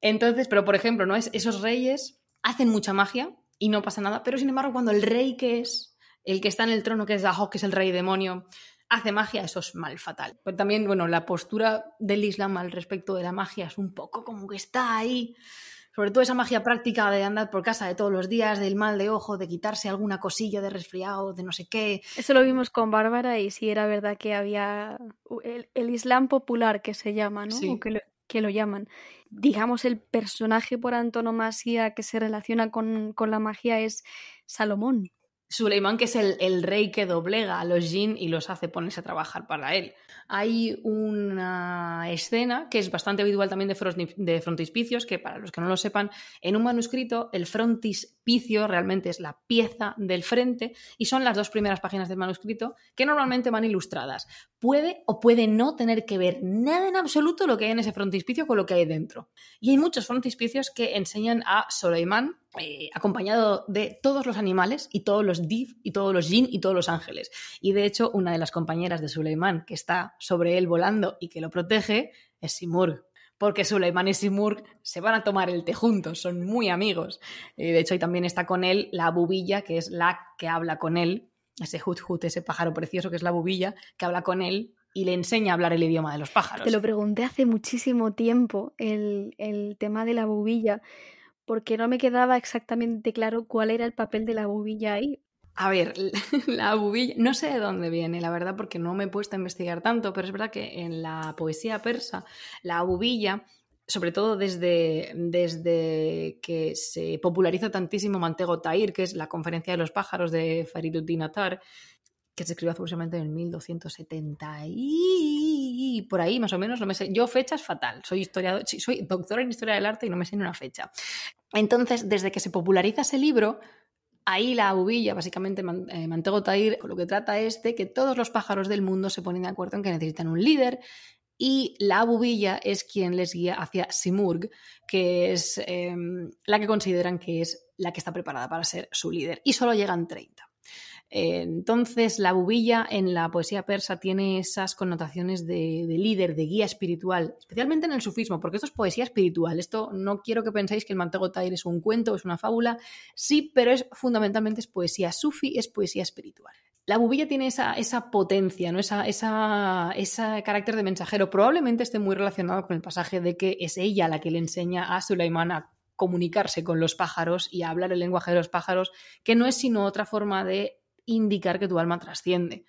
Entonces, pero por ejemplo, ¿no? Es, esos reyes hacen mucha magia y no pasa nada, pero sin embargo, cuando el rey que es, el que está en el trono, que es Dahok, que es el rey demonio, hace magia, eso es mal fatal. Pero también, bueno, la postura del Islam al respecto de la magia es un poco como que está ahí. Sobre todo esa magia práctica de andar por casa de todos los días, del mal de ojo, de quitarse alguna cosilla de resfriado, de no sé qué. Eso lo vimos con Bárbara y sí era verdad que había el, el Islam popular que se llama, ¿no? Sí. O que lo, que lo llaman. Digamos, el personaje por antonomasia que se relaciona con, con la magia es Salomón. Suleimán, que es el, el rey que doblega a los jin y los hace ponerse a trabajar para él. Hay una escena que es bastante habitual también de, de frontispicios, que para los que no lo sepan, en un manuscrito el realmente es la pieza del frente y son las dos primeras páginas del manuscrito que normalmente van ilustradas. Puede o puede no tener que ver nada en absoluto lo que hay en ese frontispicio con lo que hay dentro. Y hay muchos frontispicios que enseñan a Soleimán eh, acompañado de todos los animales y todos los div y todos los jin y todos los ángeles. Y de hecho, una de las compañeras de Suleimán que está sobre él volando y que lo protege es Simurg. Porque Suleimán y Simurg se van a tomar el té juntos, son muy amigos. Eh, de hecho, ahí también está con él la bubilla, que es la que habla con él, ese hut hut, ese pájaro precioso que es la bubilla, que habla con él y le enseña a hablar el idioma de los pájaros. Te lo pregunté hace muchísimo tiempo, el, el tema de la bubilla, porque no me quedaba exactamente claro cuál era el papel de la bubilla ahí. A ver, la bubilla, no sé de dónde viene, la verdad, porque no me he puesto a investigar tanto, pero es verdad que en la poesía persa, la bubilla, sobre todo desde, desde que se populariza tantísimo Mantego Tair, que es la conferencia de los pájaros de Fariduddin Attar, que se escribió aproximadamente en 1270 y por ahí más o menos, no me sé. Yo fechas fatal, soy historiador, soy doctora en historia del arte y no me sé ni una fecha. Entonces, desde que se populariza ese libro, ahí la bubilla, básicamente eh, Mantego Tair, lo que trata es de que todos los pájaros del mundo se ponen de acuerdo en que necesitan un líder y la bubilla es quien les guía hacia Simurg, que es eh, la que consideran que es la que está preparada para ser su líder. Y solo llegan 30. Eh, Entonces, la bubilla en la poesía persa tiene esas connotaciones de, de líder, de guía espiritual, especialmente en el sufismo, porque esto es poesía espiritual. Esto no quiero que penséis que el Mantego es un cuento, es una fábula. Sí, pero es fundamentalmente es poesía sufi, es poesía espiritual. La bubilla tiene esa, esa potencia, ¿no? esa, esa, ese carácter de mensajero. Probablemente esté muy relacionado con el pasaje de que es ella la que le enseña a Sulaimán a comunicarse con los pájaros y a hablar el lenguaje de los pájaros, que no es sino otra forma de indicar que tu alma trasciende,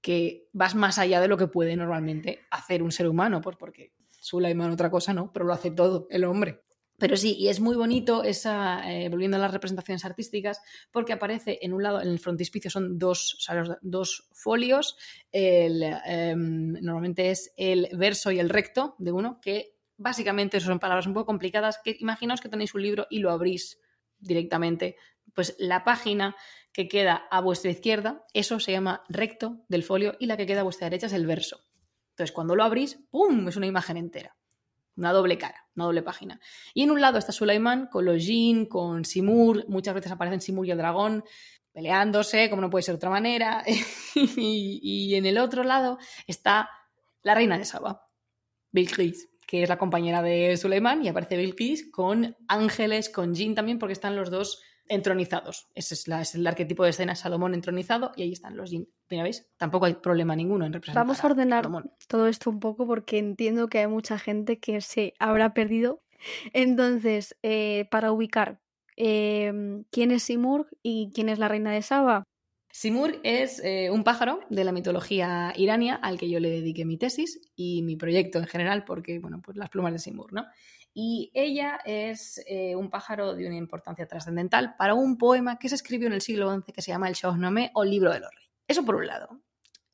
que vas más allá de lo que puede normalmente hacer un ser humano, pues porque Suleiman otra cosa no, pero lo hace todo el hombre. Pero sí, y es muy bonito esa, eh, volviendo a las representaciones artísticas, porque aparece en un lado, en el frontispicio son dos, dos folios, el, em, normalmente es el verso y el recto de uno, que básicamente son palabras un poco complicadas, que imaginaos que tenéis un libro y lo abrís directamente, pues la página que queda a vuestra izquierda, eso se llama recto del folio, y la que queda a vuestra derecha es el verso. Entonces, cuando lo abrís, ¡pum! es una imagen entera una doble cara, una doble página. Y en un lado está Suleiman con los Jin, con Simur, muchas veces aparecen Simur y el dragón peleándose, como no puede ser de otra manera. y, en el otro lado está la reina de Saba, Bilqis, que es la compañera de Suleiman, y aparece Bilqis con ángeles, con Jin también, porque están los dos entronizados. Ese es, el arquetipo de escena Salomón entronizado y ahí están los Jin. Mira, ¿veis? Tampoco hay problema ninguno en representar Vamos a ordenar todo esto un poco porque entiendo que hay mucha gente que se habrá perdido. Entonces, eh, para ubicar, em, ¿quién es Simur y quién es la reina de Saba? Simur es eh, un pájaro de la mitología irania al que yo le dediqué mi tesis y mi proyecto en general, porque, bueno, pues las plumas de Simur, ¿no? Y ella es eh, un pájaro de una importancia trascendental para un poema que se escribió en el siglo XI que se llama el Shahnameh o Libro de los Reyes. Eso por un lado.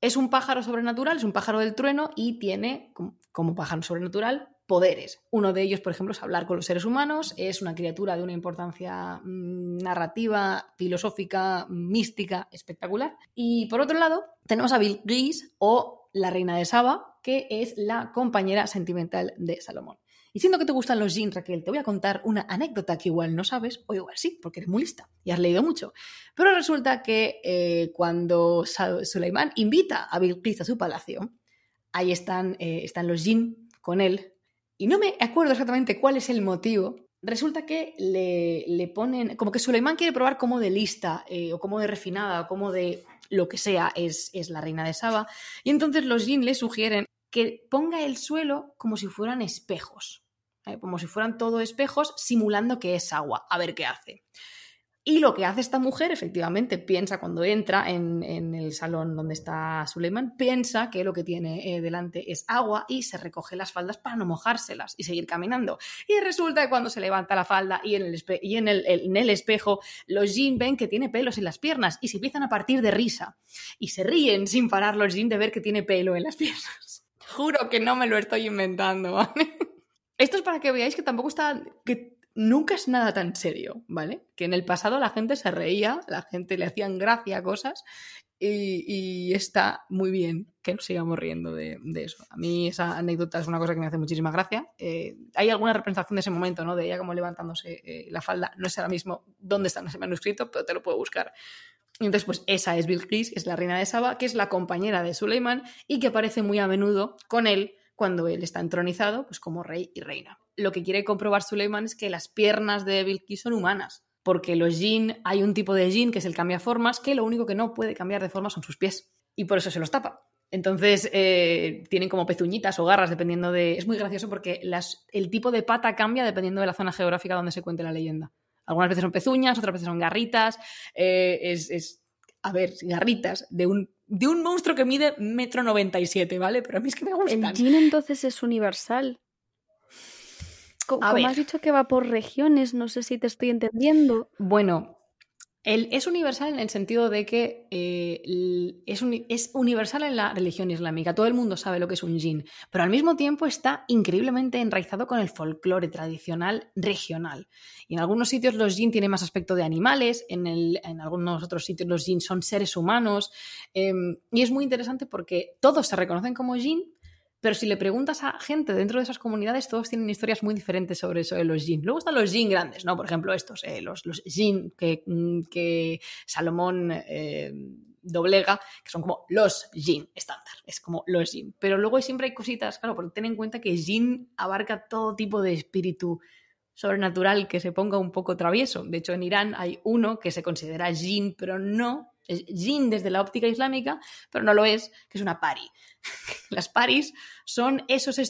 Es un pájaro sobrenatural, es un pájaro del trueno y tiene, como pájaro sobrenatural, poderes. Uno de ellos, por ejemplo, es hablar con los seres humanos, es una criatura de una importancia mm, narrativa, filosófica, mística, espectacular. Y por otro lado, tenemos a Bilqis o la reina de Saba, que es la compañera sentimental de Salomón. Y siendo que te gustan los jeans, Raquel, te voy a contar una anécdota que igual no sabes, o igual sí, porque eres muy lista y has leído mucho. Pero resulta que eh, cuando Suleiman invita a Bilqis a su palacio, ahí están, eh, están los jeans con él, y no me acuerdo exactamente cuál es el motivo. Resulta que le, ponen, como que Suleiman quiere probar cómo de lista, eh, o cómo de refinada, o cómo de lo que sea es, es la reina de Saba, y entonces los jeans le sugieren que ponga el suelo como si fueran espejos. Como si fueran todo espejos, simulando que es agua, a ver qué hace. Y lo que hace esta mujer, efectivamente, piensa cuando entra en, el salón donde está Suleiman, piensa que lo que tiene eh, delante es agua y se recoge las faldas para no mojárselas y seguir caminando. Y resulta que cuando se levanta la falda y en el, y en el, espejo, los Jin ven que tiene pelos en las piernas y se empiezan a partir de risa. Y se ríen sin parar los Jin de ver que tiene pelo en las piernas. Juro que no me lo estoy inventando, ¿vale? Esto es para que veáis que tampoco está. que nunca es nada tan serio, ¿vale? Que en el pasado la gente se reía, la gente le hacían gracia a cosas y, está muy bien que nos sigamos riendo de, eso. A mí esa anécdota es una cosa que me hace muchísima gracia. Eh, hay alguna representación de ese momento, ¿no? De ella como levantándose eh, la falda. No sé ahora mismo dónde está ese manuscrito, pero te lo puedo buscar. Entonces, pues esa es Bilqis, que es la reina de Saba, que es la compañera de Suleiman y que aparece muy a menudo con él cuando él está entronizado, pues como rey y reina. Lo que quiere comprobar Suleiman es que las piernas de Bilqis son humanas, porque los jin, hay un tipo de jin que es el cambiaformas, que lo único que no puede cambiar de forma son sus pies, y por eso se los tapa. Entonces eh, tienen como pezuñitas o garras dependiendo de... Es muy gracioso porque el tipo de pata cambia dependiendo de la zona geográfica donde se cuente la leyenda. Algunas veces son pezuñas, otras veces son garritas. Eh, es, es, a ver, garritas de un de un monstruo que mide metro noventa y siete, ¿vale? Pero a mí es que me gustan. El jean entonces es universal. Como has dicho que va por regiones, no sé si te estoy entendiendo. Bueno, es universal en el sentido de que eh, es, universal en la religión islámica. Todo el mundo sabe lo que es un jin, pero al mismo tiempo está increíblemente enraizado con el folclore tradicional regional. Y en algunos sitios los jin tienen más aspecto de animales, en, en algunos otros sitios los jin son seres humanos. Em, y es muy interesante porque todos se reconocen como jin, pero si le preguntas a gente dentro de esas comunidades, todos tienen historias muy diferentes sobre eso de los jin. Luego están los jin grandes, ¿no? Por ejemplo, estos, eh, los, los jin que, mm, que Salomón eh, doblega, que son como los jin estándar, es como los jin. Pero luego siempre hay cositas, claro, porque ten en cuenta que jin abarca todo tipo de espíritu sobrenatural que se ponga un poco travieso. De hecho, en Irán hay uno que se considera jin, pero no es jin desde la óptica islámica, pero no lo es, que es una pari. Las paris son esos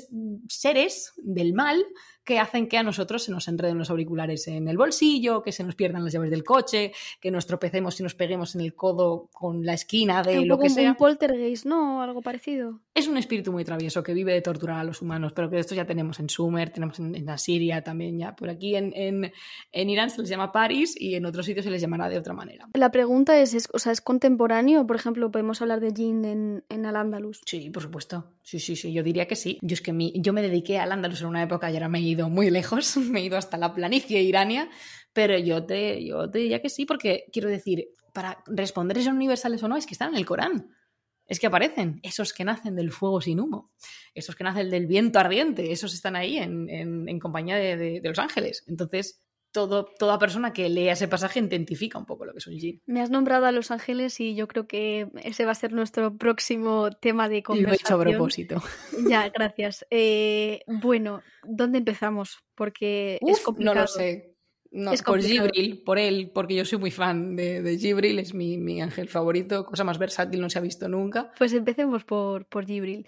seres del mal que hacen que a nosotros se nos enreden los auriculares en el bolsillo, que se nos pierdan las llaves del coche, que nos tropecemos y nos peguemos en el codo con la esquina de un lo poco que sea. un poltergeist, ¿no? Algo parecido. Es un espíritu muy travieso que vive de torturar a los humanos, pero que esto ya tenemos en Sumer, tenemos en, en Asiria también ya. Por aquí en, en, en Irán se les llama Paris y en otros sitios se les llamará de otra manera. La pregunta es, es, o sea, ¿es contemporáneo? Por ejemplo, podemos hablar de Jin en, en Al-Ándalus. Sí, por supuesto. Sí, sí, sí, yo diría que sí. Yo es que mi- yo me dediqué al Andalus en una época y ahora me he ido muy lejos, me he ido hasta la planicie irania, pero yo te, yo te diría que sí, porque quiero decir, para responder si son universales o no, es que están en el Corán. Es que aparecen esos que nacen del fuego sin humo, esos que nacen del viento ardiente, esos están ahí en, en- compañía de los ángeles. Entonces, todo, toda persona que lea ese pasaje identifica un poco lo que es un jin. Me has nombrado a Los Ángeles y yo creo que ese va a ser nuestro próximo tema de Y lo he conversación. hecho a propósito. Ya, gracias. Eh, bueno, ¿dónde empezamos? Porque es no lo sé. No, Es por. Gibril, por él, porque yo soy muy fan de, de Gibril, es mi, mi ángel favorito, cosa más versátil no se ha visto nunca. Pues empecemos por, por Gibril.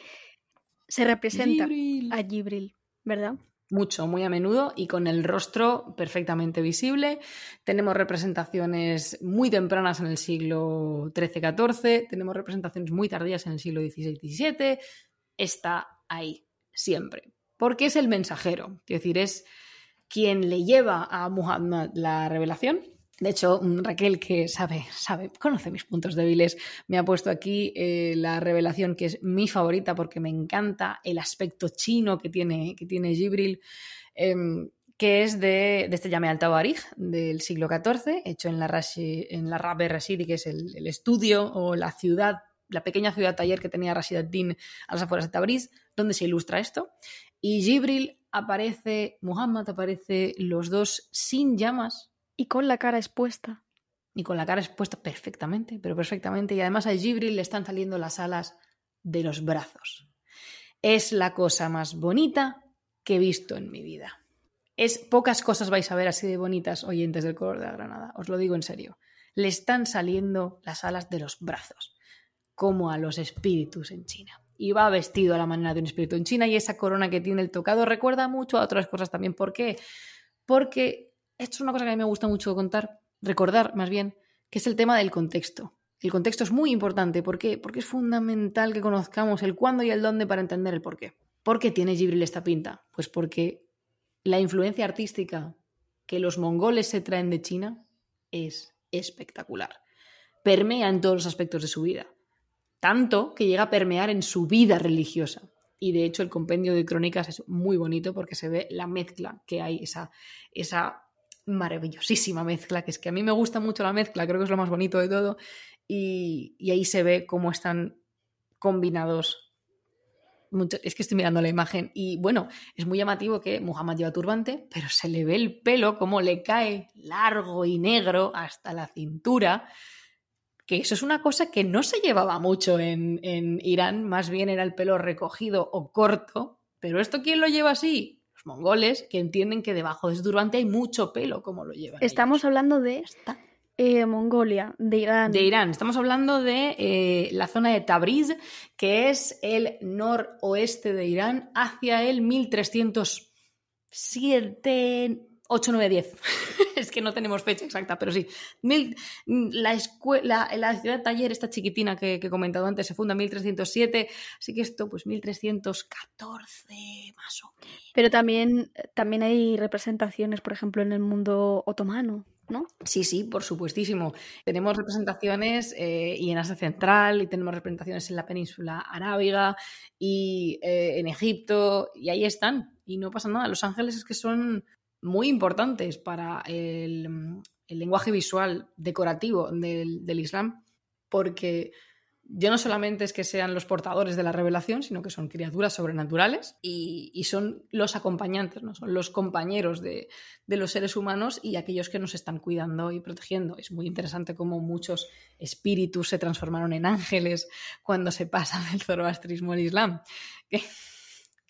Se representa Gibril. a Gibril, ¿verdad? Mucho, muy a menudo y con el rostro perfectamente visible. Tenemos representaciones muy tempranas en el siglo XIII-XIV, tenemos representaciones muy tardías en el siglo XVI-XVII. Está ahí, siempre. Porque es el mensajero, es decir, es quien le lleva a Muhammad la revelación. De hecho, mm, Raquel, que sabe, sabe, conoce mis puntos débiles, me ha puesto aquí eh, la revelación que es mi favorita porque me encanta el aspecto chino que tiene, que tiene Gibril, em, que es de, este Yame al Tawarij del siglo XIV, hecho en la, Rashi, en la Rabbe Rashidi, que es el, el estudio o la ciudad, la pequeña ciudad taller que tenía Rashid ad-Din a las afueras de Tabriz, donde se ilustra esto. Y Gibril aparece, Muhammad aparece, los dos sin llamas, Y con la cara expuesta. y con la cara expuesta perfectamente, pero perfectamente. Y además a Gibril le están saliendo las alas de los brazos. Es la cosa más bonita que he visto en mi vida. Es pocas cosas vais a ver así de bonitas, oyentes del color de la granada. Os lo digo en serio. Le están saliendo las alas de los brazos, como a los espíritus en China. Y va vestido a la manera de un espíritu en China y esa corona que tiene el tocado recuerda mucho a otras cosas también. ¿Por qué? Porque esto es una cosa que a mí me gusta mucho contar, recordar más bien, que es el tema del contexto. El contexto es muy importante. ¿Por qué? Porque es fundamental que conozcamos el cuándo y el dónde para entender el por qué. ¿Por qué tiene Gibril esta pinta? Pues porque la influencia artística que los mongoles se traen de China es espectacular. Permea en todos los aspectos de su vida. Tanto que llega a permear en su vida religiosa. Y de hecho el compendio de crónicas es muy bonito porque se ve la mezcla que hay, esa, esa maravillosísima mezcla, que es que a mí me gusta mucho la mezcla, creo que es lo más bonito de todo. Y, ahí se ve cómo están combinados. Mucho, es que estoy mirando la imagen y bueno, es muy llamativo que Muhammad lleva turbante, pero se le ve el pelo como le cae largo y negro hasta la cintura, que eso es una cosa que no se llevaba mucho en, en Irán, más bien era el pelo recogido o corto, pero esto ¿quién lo lleva así? Los mongoles, que entienden que debajo de ese turbante hay mucho pelo, como lo llevan. Estamos ellos. hablando de Ya está. eh, Mongolia, de Irán. De Irán, estamos hablando de eh, la zona de Tabriz, que es el noroeste de Irán, hacia el 1307, 8, 9, 10. es que no tenemos fecha exacta, pero sí. Mil- la, escuela, la ciudad taller, esta chiquitina que, que he comentado antes, se funda en 1307, así que esto, pues 1314, más o menos. Pero también, también hay representaciones, por ejemplo, en el mundo otomano, ¿no? Sí, sí, por supuestísimo. Tenemos representaciones eh, y en Asia Central, y tenemos representaciones en la península arábiga y eh, en Egipto, y ahí están. Y no pasa nada. Los ángeles es que son muy importantes para el, lenguaje visual decorativo del, Islam, porque ya no solamente es que sean los portadores de la revelación, sino que son criaturas sobrenaturales y, son los acompañantes, ¿no? son los compañeros de, los seres humanos y aquellos que nos están cuidando y protegiendo. Es muy interesante cómo muchos espíritus se transformaron en ángeles cuando se pasa del zoroastrismo al Islam.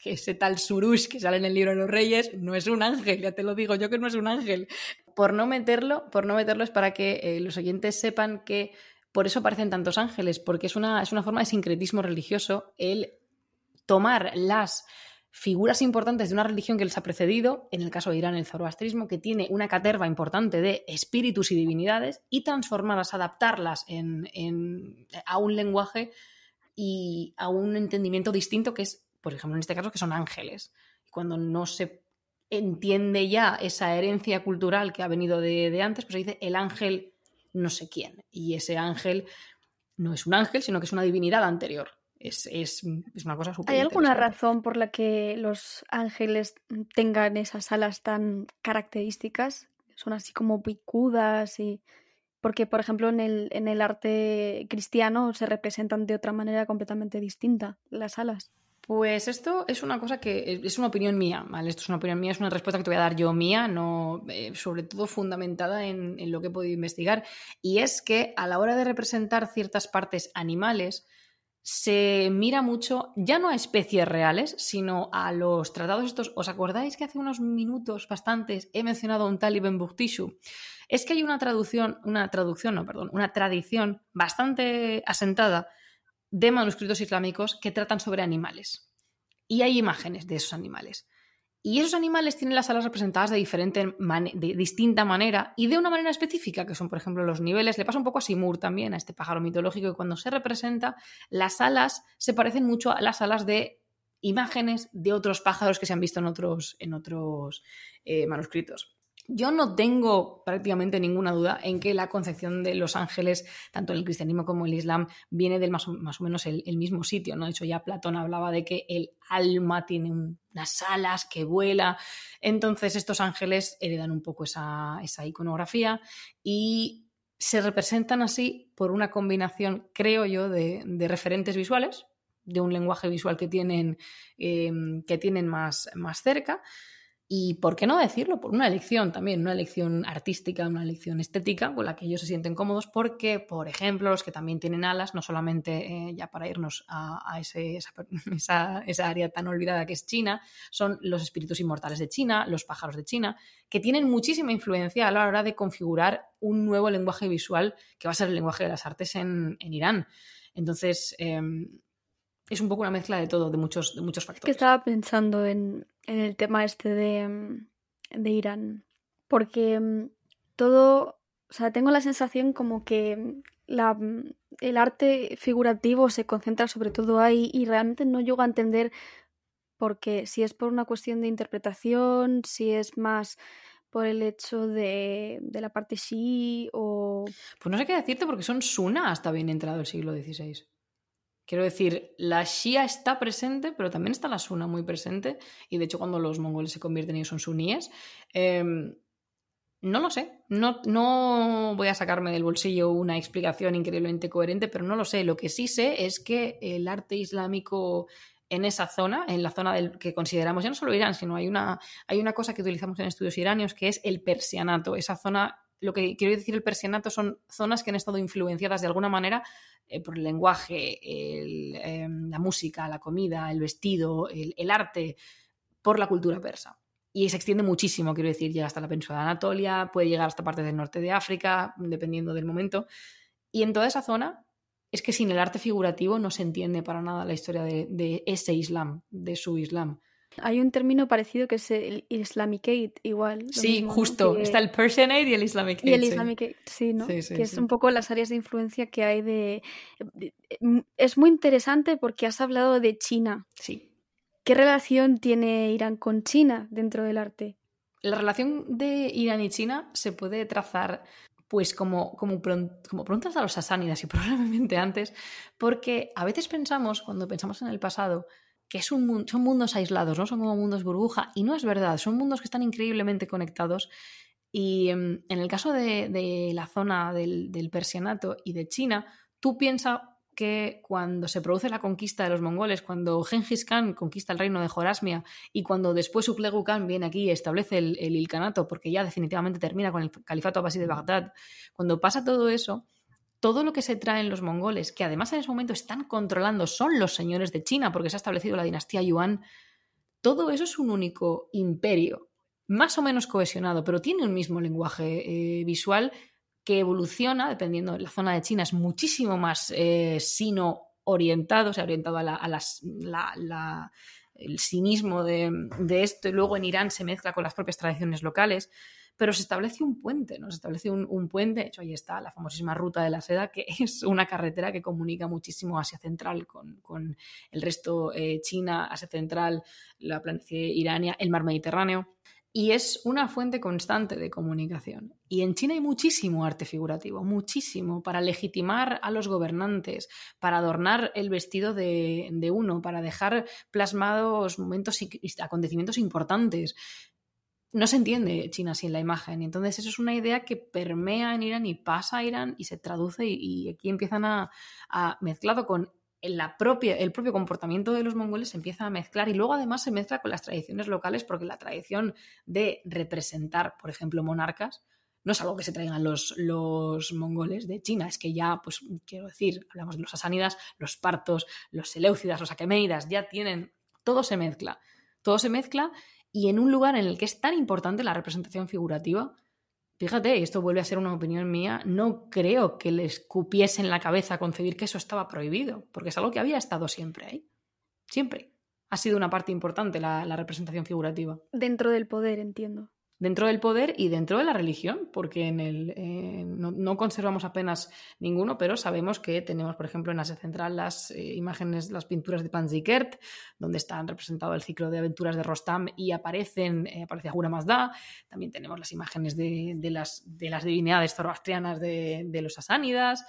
Que ese tal Surush que sale en el libro de los reyes no es un ángel, ya te lo digo yo que no es un ángel. Por no meterlo, por no meterlo es para que eh, los oyentes sepan que por eso aparecen tantos ángeles, porque es una, es una forma de sincretismo religioso el tomar las figuras importantes de una religión que les ha precedido, en el caso de Irán el zoroastrismo, que tiene una caterva importante de espíritus y divinidades, y transformarlas, adaptarlas en, en- a un lenguaje y a un entendimiento distinto que es, por ejemplo, en este caso, que son ángeles. Cuando no se entiende ya esa herencia cultural que ha venido de, de antes, pues se dice el ángel no sé quién. Y ese ángel no es un ángel, sino que es una divinidad anterior. Es, es, es una cosa súper ¿Hay alguna razón por la que los ángeles tengan esas alas tan características? Son así como picudas y... Porque, por ejemplo, en el, en el arte cristiano se representan de otra manera completamente distinta las alas. Pues esto es una cosa que es una opinión mía, ¿vale? Esto es una opinión mía, es una respuesta que te voy a dar yo mía, no, eh, sobre todo fundamentada en, en lo que he podido investigar. Y es que a la hora de representar ciertas partes animales, se mira mucho, ya no a especies reales, sino a los tratados estos. ¿Os acordáis que hace unos minutos bastantes he mencionado un tal Ibn Buktishu? Es que hay una traducción, una traducción, no, perdón, una tradición bastante asentada de manuscritos islámicos que tratan sobre animales. Y hay imágenes de esos animales. Y esos animales tienen las alas representadas de, diferente de distinta manera y de una manera específica, que son, por ejemplo, los niveles. Le pasa un poco a Simur también, a este pájaro mitológico, que cuando se representa, las alas se parecen mucho a las alas de imágenes de otros pájaros que se han visto en otros, en otros eh, manuscritos. Yo no tengo prácticamente ninguna duda en que la concepción de los ángeles, tanto en el cristianismo como en el islam, viene del más o, más o menos el, mismo sitio. ¿no? De hecho, ya Platón hablaba de que el alma tiene un- unas alas que vuela. Entonces, estos ángeles heredan un poco esa, esa iconografía y se representan así por una combinación, creo yo, de, de referentes visuales, de un lenguaje visual que tienen, eh, que tienen más, más cerca. Y por qué no decirlo, por una elección también, una elección artística, una elección estética con la que ellos se sienten cómodos, porque, por ejemplo, los que también tienen alas, no solamente eh, ya para irnos a, esa- esa área tan olvidada que es China, son los espíritus inmortales de China, los pájaros de China, que tienen muchísima influencia a la hora de configurar un nuevo lenguaje visual que va a ser el lenguaje de las artes en, en Irán. Entonces, eh, es un poco una mezcla de todo, de muchos, de muchos Es que factores. estaba pensando en, en el tema este de, de Irán, porque mm, todo, o sea, tengo la sensación como que mm, la, mm, el arte figurativo se concentra sobre todo ahí y realmente no llego a entender porque si es por una cuestión de interpretación, si es más por el hecho de, de la parte sí o... Pues no sé qué decirte porque son Suna hasta bien entrado el siglo XVI. Quiero decir, la Shia está presente, pero también está la Suna muy presente. Y de hecho, cuando los mongoles se convierten, ellos son suníes. Eh, no lo sé. No, no voy a sacarme del bolsillo una explicación increíblemente coherente, pero no lo sé. Lo que sí sé es que el arte islámico en esa zona, en la zona del que consideramos ya no solo Irán, sino hay una, hay una cosa que utilizamos en estudios iranios que es el persianato. Esa zona, lo que quiero decir el persianato son zonas que han estado influenciadas de alguna manera eh, por el lenguaje, eh, la música, la comida, el vestido, el, arte, por la cultura persa. Y se extiende muchísimo, quiero decir, llega hasta la península de Anatolia, puede llegar hasta partes del norte de África, dependiendo del momento. Y en toda esa zona es que sin el arte figurativo no se entiende para nada la historia de ese Islam, de su Islam. Hay un término parecido que es el Islamicate, igual. Sí, justo. Que- Está el Persianate y el Islamic Y el Hate, sí. ¿no? Sí, sí, que es un poco las áreas de influencia que hay de... de- Es muy interesante porque has hablado de China. Sí. ¿Qué relación tiene Irán con China dentro del arte? La relación de Irán y China se puede trazar pues como, como, como pronto hasta los sasánidas y probablemente antes, porque a veces pensamos, cuando pensamos en el pasado, que son mundos aislados, ¿no? Son como mundos burbuja, y no es verdad, son mundos que están increíblemente conectados. Y em, en el caso de, la zona del, Persianato y de China, tú piensas que cuando se produce la conquista de los mongoles, cuando Genghis Khan conquista el reino de Jorasmia y cuando después Uplegu Khan viene aquí y establece el, el ilcanato, porque ya definitivamente termina con el califato abasí de Bagdad, cuando pasa todo eso, todo lo que se traen los mongoles, que además en ese momento están controlando, son los señores de China, porque se ha establecido la dinastía Yuan, todo eso es un único imperio, más o menos cohesionado, pero tiene un mismo lenguaje eh, visual que evoluciona, dependiendo, la zona de China es muchísimo más eh, sino orientado, o sea, orientado a, la, el cinismo de, de esto y luego en Irán se mezcla con las propias tradiciones locales pero se establece un puente, ¿no? Se establece un, puente, de hecho ahí está la famosísima ruta de la seda, que es una carretera que comunica muchísimo Asia Central con, con el resto, eh, China, Asia Central, la planicie irania, el mar Mediterráneo. Y es una fuente constante de comunicación. Y en China hay muchísimo arte figurativo, muchísimo, para legitimar a los gobernantes, para adornar el vestido de uno, para dejar plasmados momentos y acontecimientos importantes no se entiende China sin la imagen. Y entonces eso es una idea que permea en Irán y pasa a Irán y se traduce y, aquí empiezan a, a, mezclado con la propia, el propio comportamiento de los mongoles se empieza a mezclar y luego además se mezcla con las tradiciones locales porque la tradición de representar, por ejemplo, monarcas, no es algo que se traigan los, los mongoles de China, es que ya, pues quiero decir, hablamos de los asánidas, los partos, los seleucidas, los aquemeidas, ya tienen, todo se mezcla, todo se mezcla y en un lugar en el que es tan importante la representación figurativa, fíjate, esto vuelve a ser una opinión mía, no creo que les cupiese en la cabeza concebir que eso estaba prohibido, porque es algo que había estado siempre ahí. Siempre. Ha sido una parte importante la, la representación figurativa. Dentro del poder, entiendo dentro del poder y dentro de la religión, porque en el, eh, no, conservamos apenas ninguno, pero sabemos que tenemos, por ejemplo, en Asia Central las eh, imágenes, las pinturas de Panzikert, donde están representado el ciclo de aventuras de Rostam y aparecen, eh, aparece Ahura Mazda. También tenemos las imágenes de, las, de las divinidades zoroastrianas de los asánidas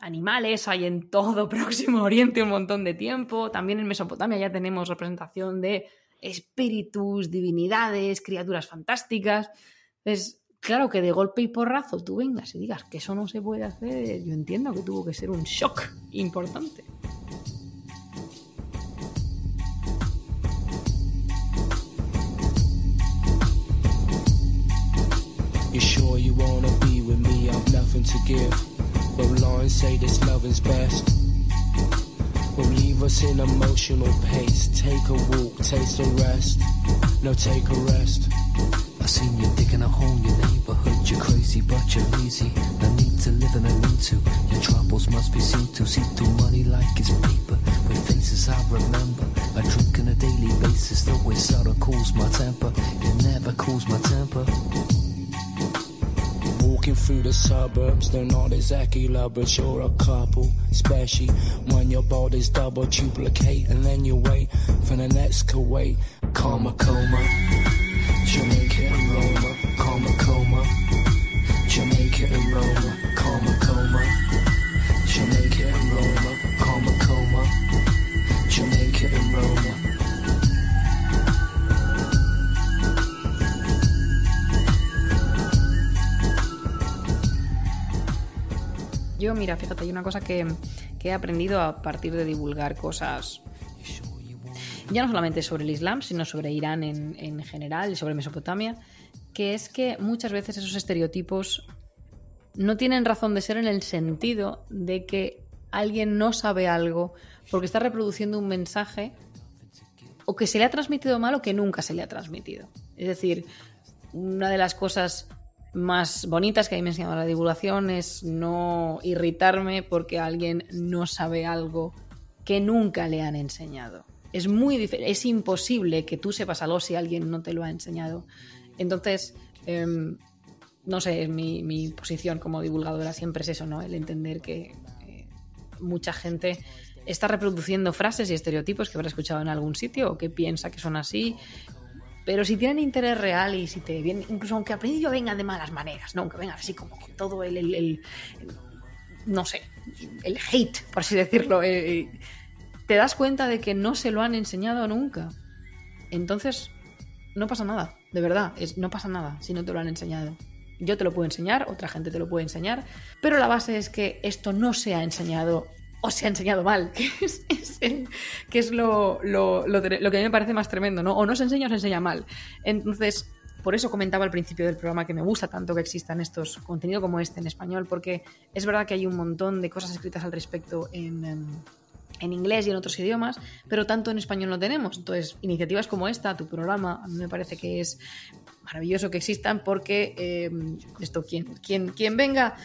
animales, hay en todo Próximo Oriente un montón de tiempo. También en Mesopotamia ya tenemos representación de espíritus, divinidades, criaturas fantásticas. Es claro que de golpe y porrazo tú vengas y digas que eso no se puede hacer, yo entiendo que tuvo que ser un shock importante. You sure you wanna be with me? I've nothing to give. Lines say this best. Will leave us in emotional pace. Take a walk, taste a rest. No, take a rest. I seen you digging a hole in your neighborhood. You're crazy, but you're lazy. No need to live and I need to. Your troubles must be seen to. See through money like it's paper. With faces I remember. I drink on a daily basis. The way seldom cools my temper. It never cools my temper. Walking through the suburbs, they're not exactly lovers, you're a couple. Especially when your body's double duplicate and then you wait for the next Kuwait. Karma coma, Jamaica mira, fíjate, hay una cosa que, he aprendido a partir de divulgar cosas, ya no solamente sobre el Islam, sino sobre Irán en general y sobre Mesopotamia, que es que muchas veces esos estereotipos no tienen razón de ser en el sentido de que alguien no sabe algo porque está reproduciendo un mensaje o que se le ha transmitido mal o que nunca se le ha transmitido. Es decir, una de las cosas más bonitas que a mí me enseñado la divulgación es no irritarme porque alguien no sabe algo que nunca le han enseñado. Es muy es imposible que tú sepas algo si alguien no te lo ha enseñado. Entonces, eh, no sé, mi, mi, posición como divulgadora siempre es eso, ¿no? El entender que eh, mucha gente está reproduciendo frases y estereotipos que habrá escuchado en algún sitio o que piensa que son así pero si tienen interés real y si te vienen, incluso aunque al principio vengan de malas maneras, ¿no? Aunque vengan así como con todo el, el, no sé, el hate, por así decirlo, eh, te das cuenta de que no se lo han enseñado nunca. Entonces, no pasa nada, de verdad, es, no pasa nada si no te lo han enseñado. Yo te lo puedo enseñar, otra gente te lo puede enseñar, pero la base es que esto no se ha enseñado o se ha enseñado mal, que es, lo, que a mí me parece más tremendo, ¿no? O no se enseña o se enseña mal. Entonces, por eso comentaba al principio del programa que me gusta tanto que existan estos contenidos como este en español, porque es verdad que hay un montón de cosas escritas al respecto en, inglés y en otros idiomas, pero tanto en español no tenemos. Entonces, iniciativas como esta, tu programa, a mí me parece que es maravilloso que existan porque eh, esto, quien venga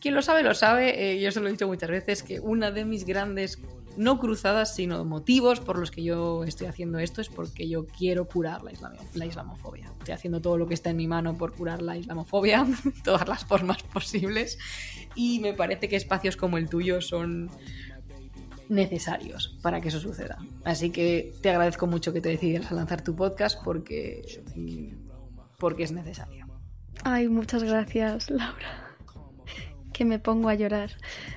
quien lo sabe, lo sabe. Eh, yo se lo he dicho muchas veces que una de mis grandes no cruzadas, sino motivos por los que yo estoy haciendo esto es porque yo quiero curar la, la islamofobia. Estoy haciendo todo lo que está en mi mano por curar la islamofobia, todas las formas posibles, y me parece que espacios como el tuyo son necesarios para que eso suceda. Así que te agradezco mucho que te decidieras a lanzar tu podcast porque, porque es necesario. Ay, muchas gracias, Laura. Que me pongo a llorar.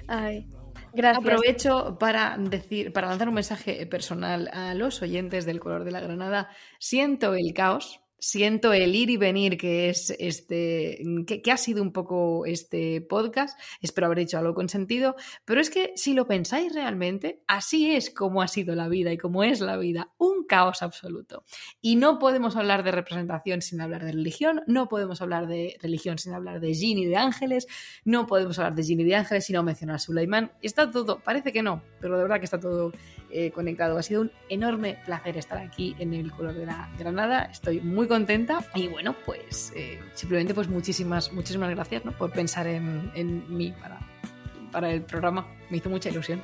Ay. Gracias. Aprovecho para decir, para lanzar un mensaje personal a los oyentes del color de la granada. Siento el caos, siento el ir y venir que es este que, ha sido un poco este podcast espero haber dicho algo con sentido pero es que si lo pensáis realmente así es como ha sido la vida y como es la vida un caos absoluto. Y no podemos hablar de representación sin hablar de religión no podemos hablar de religión sin hablar de Ginny de ángeles no podemos hablar de Ginny de ángeles sin no mencionar a Sulaimán está todo parece que no pero de verdad que está todo eh, conectado. Ha sido un enorme placer estar aquí en el color de la granada. Estoy muy contenta y bueno, pues eh, simplemente pues muchísimas, muchísimas gracias ¿no? por pensar en, en mí para, para el programa. Me hizo mucha ilusión.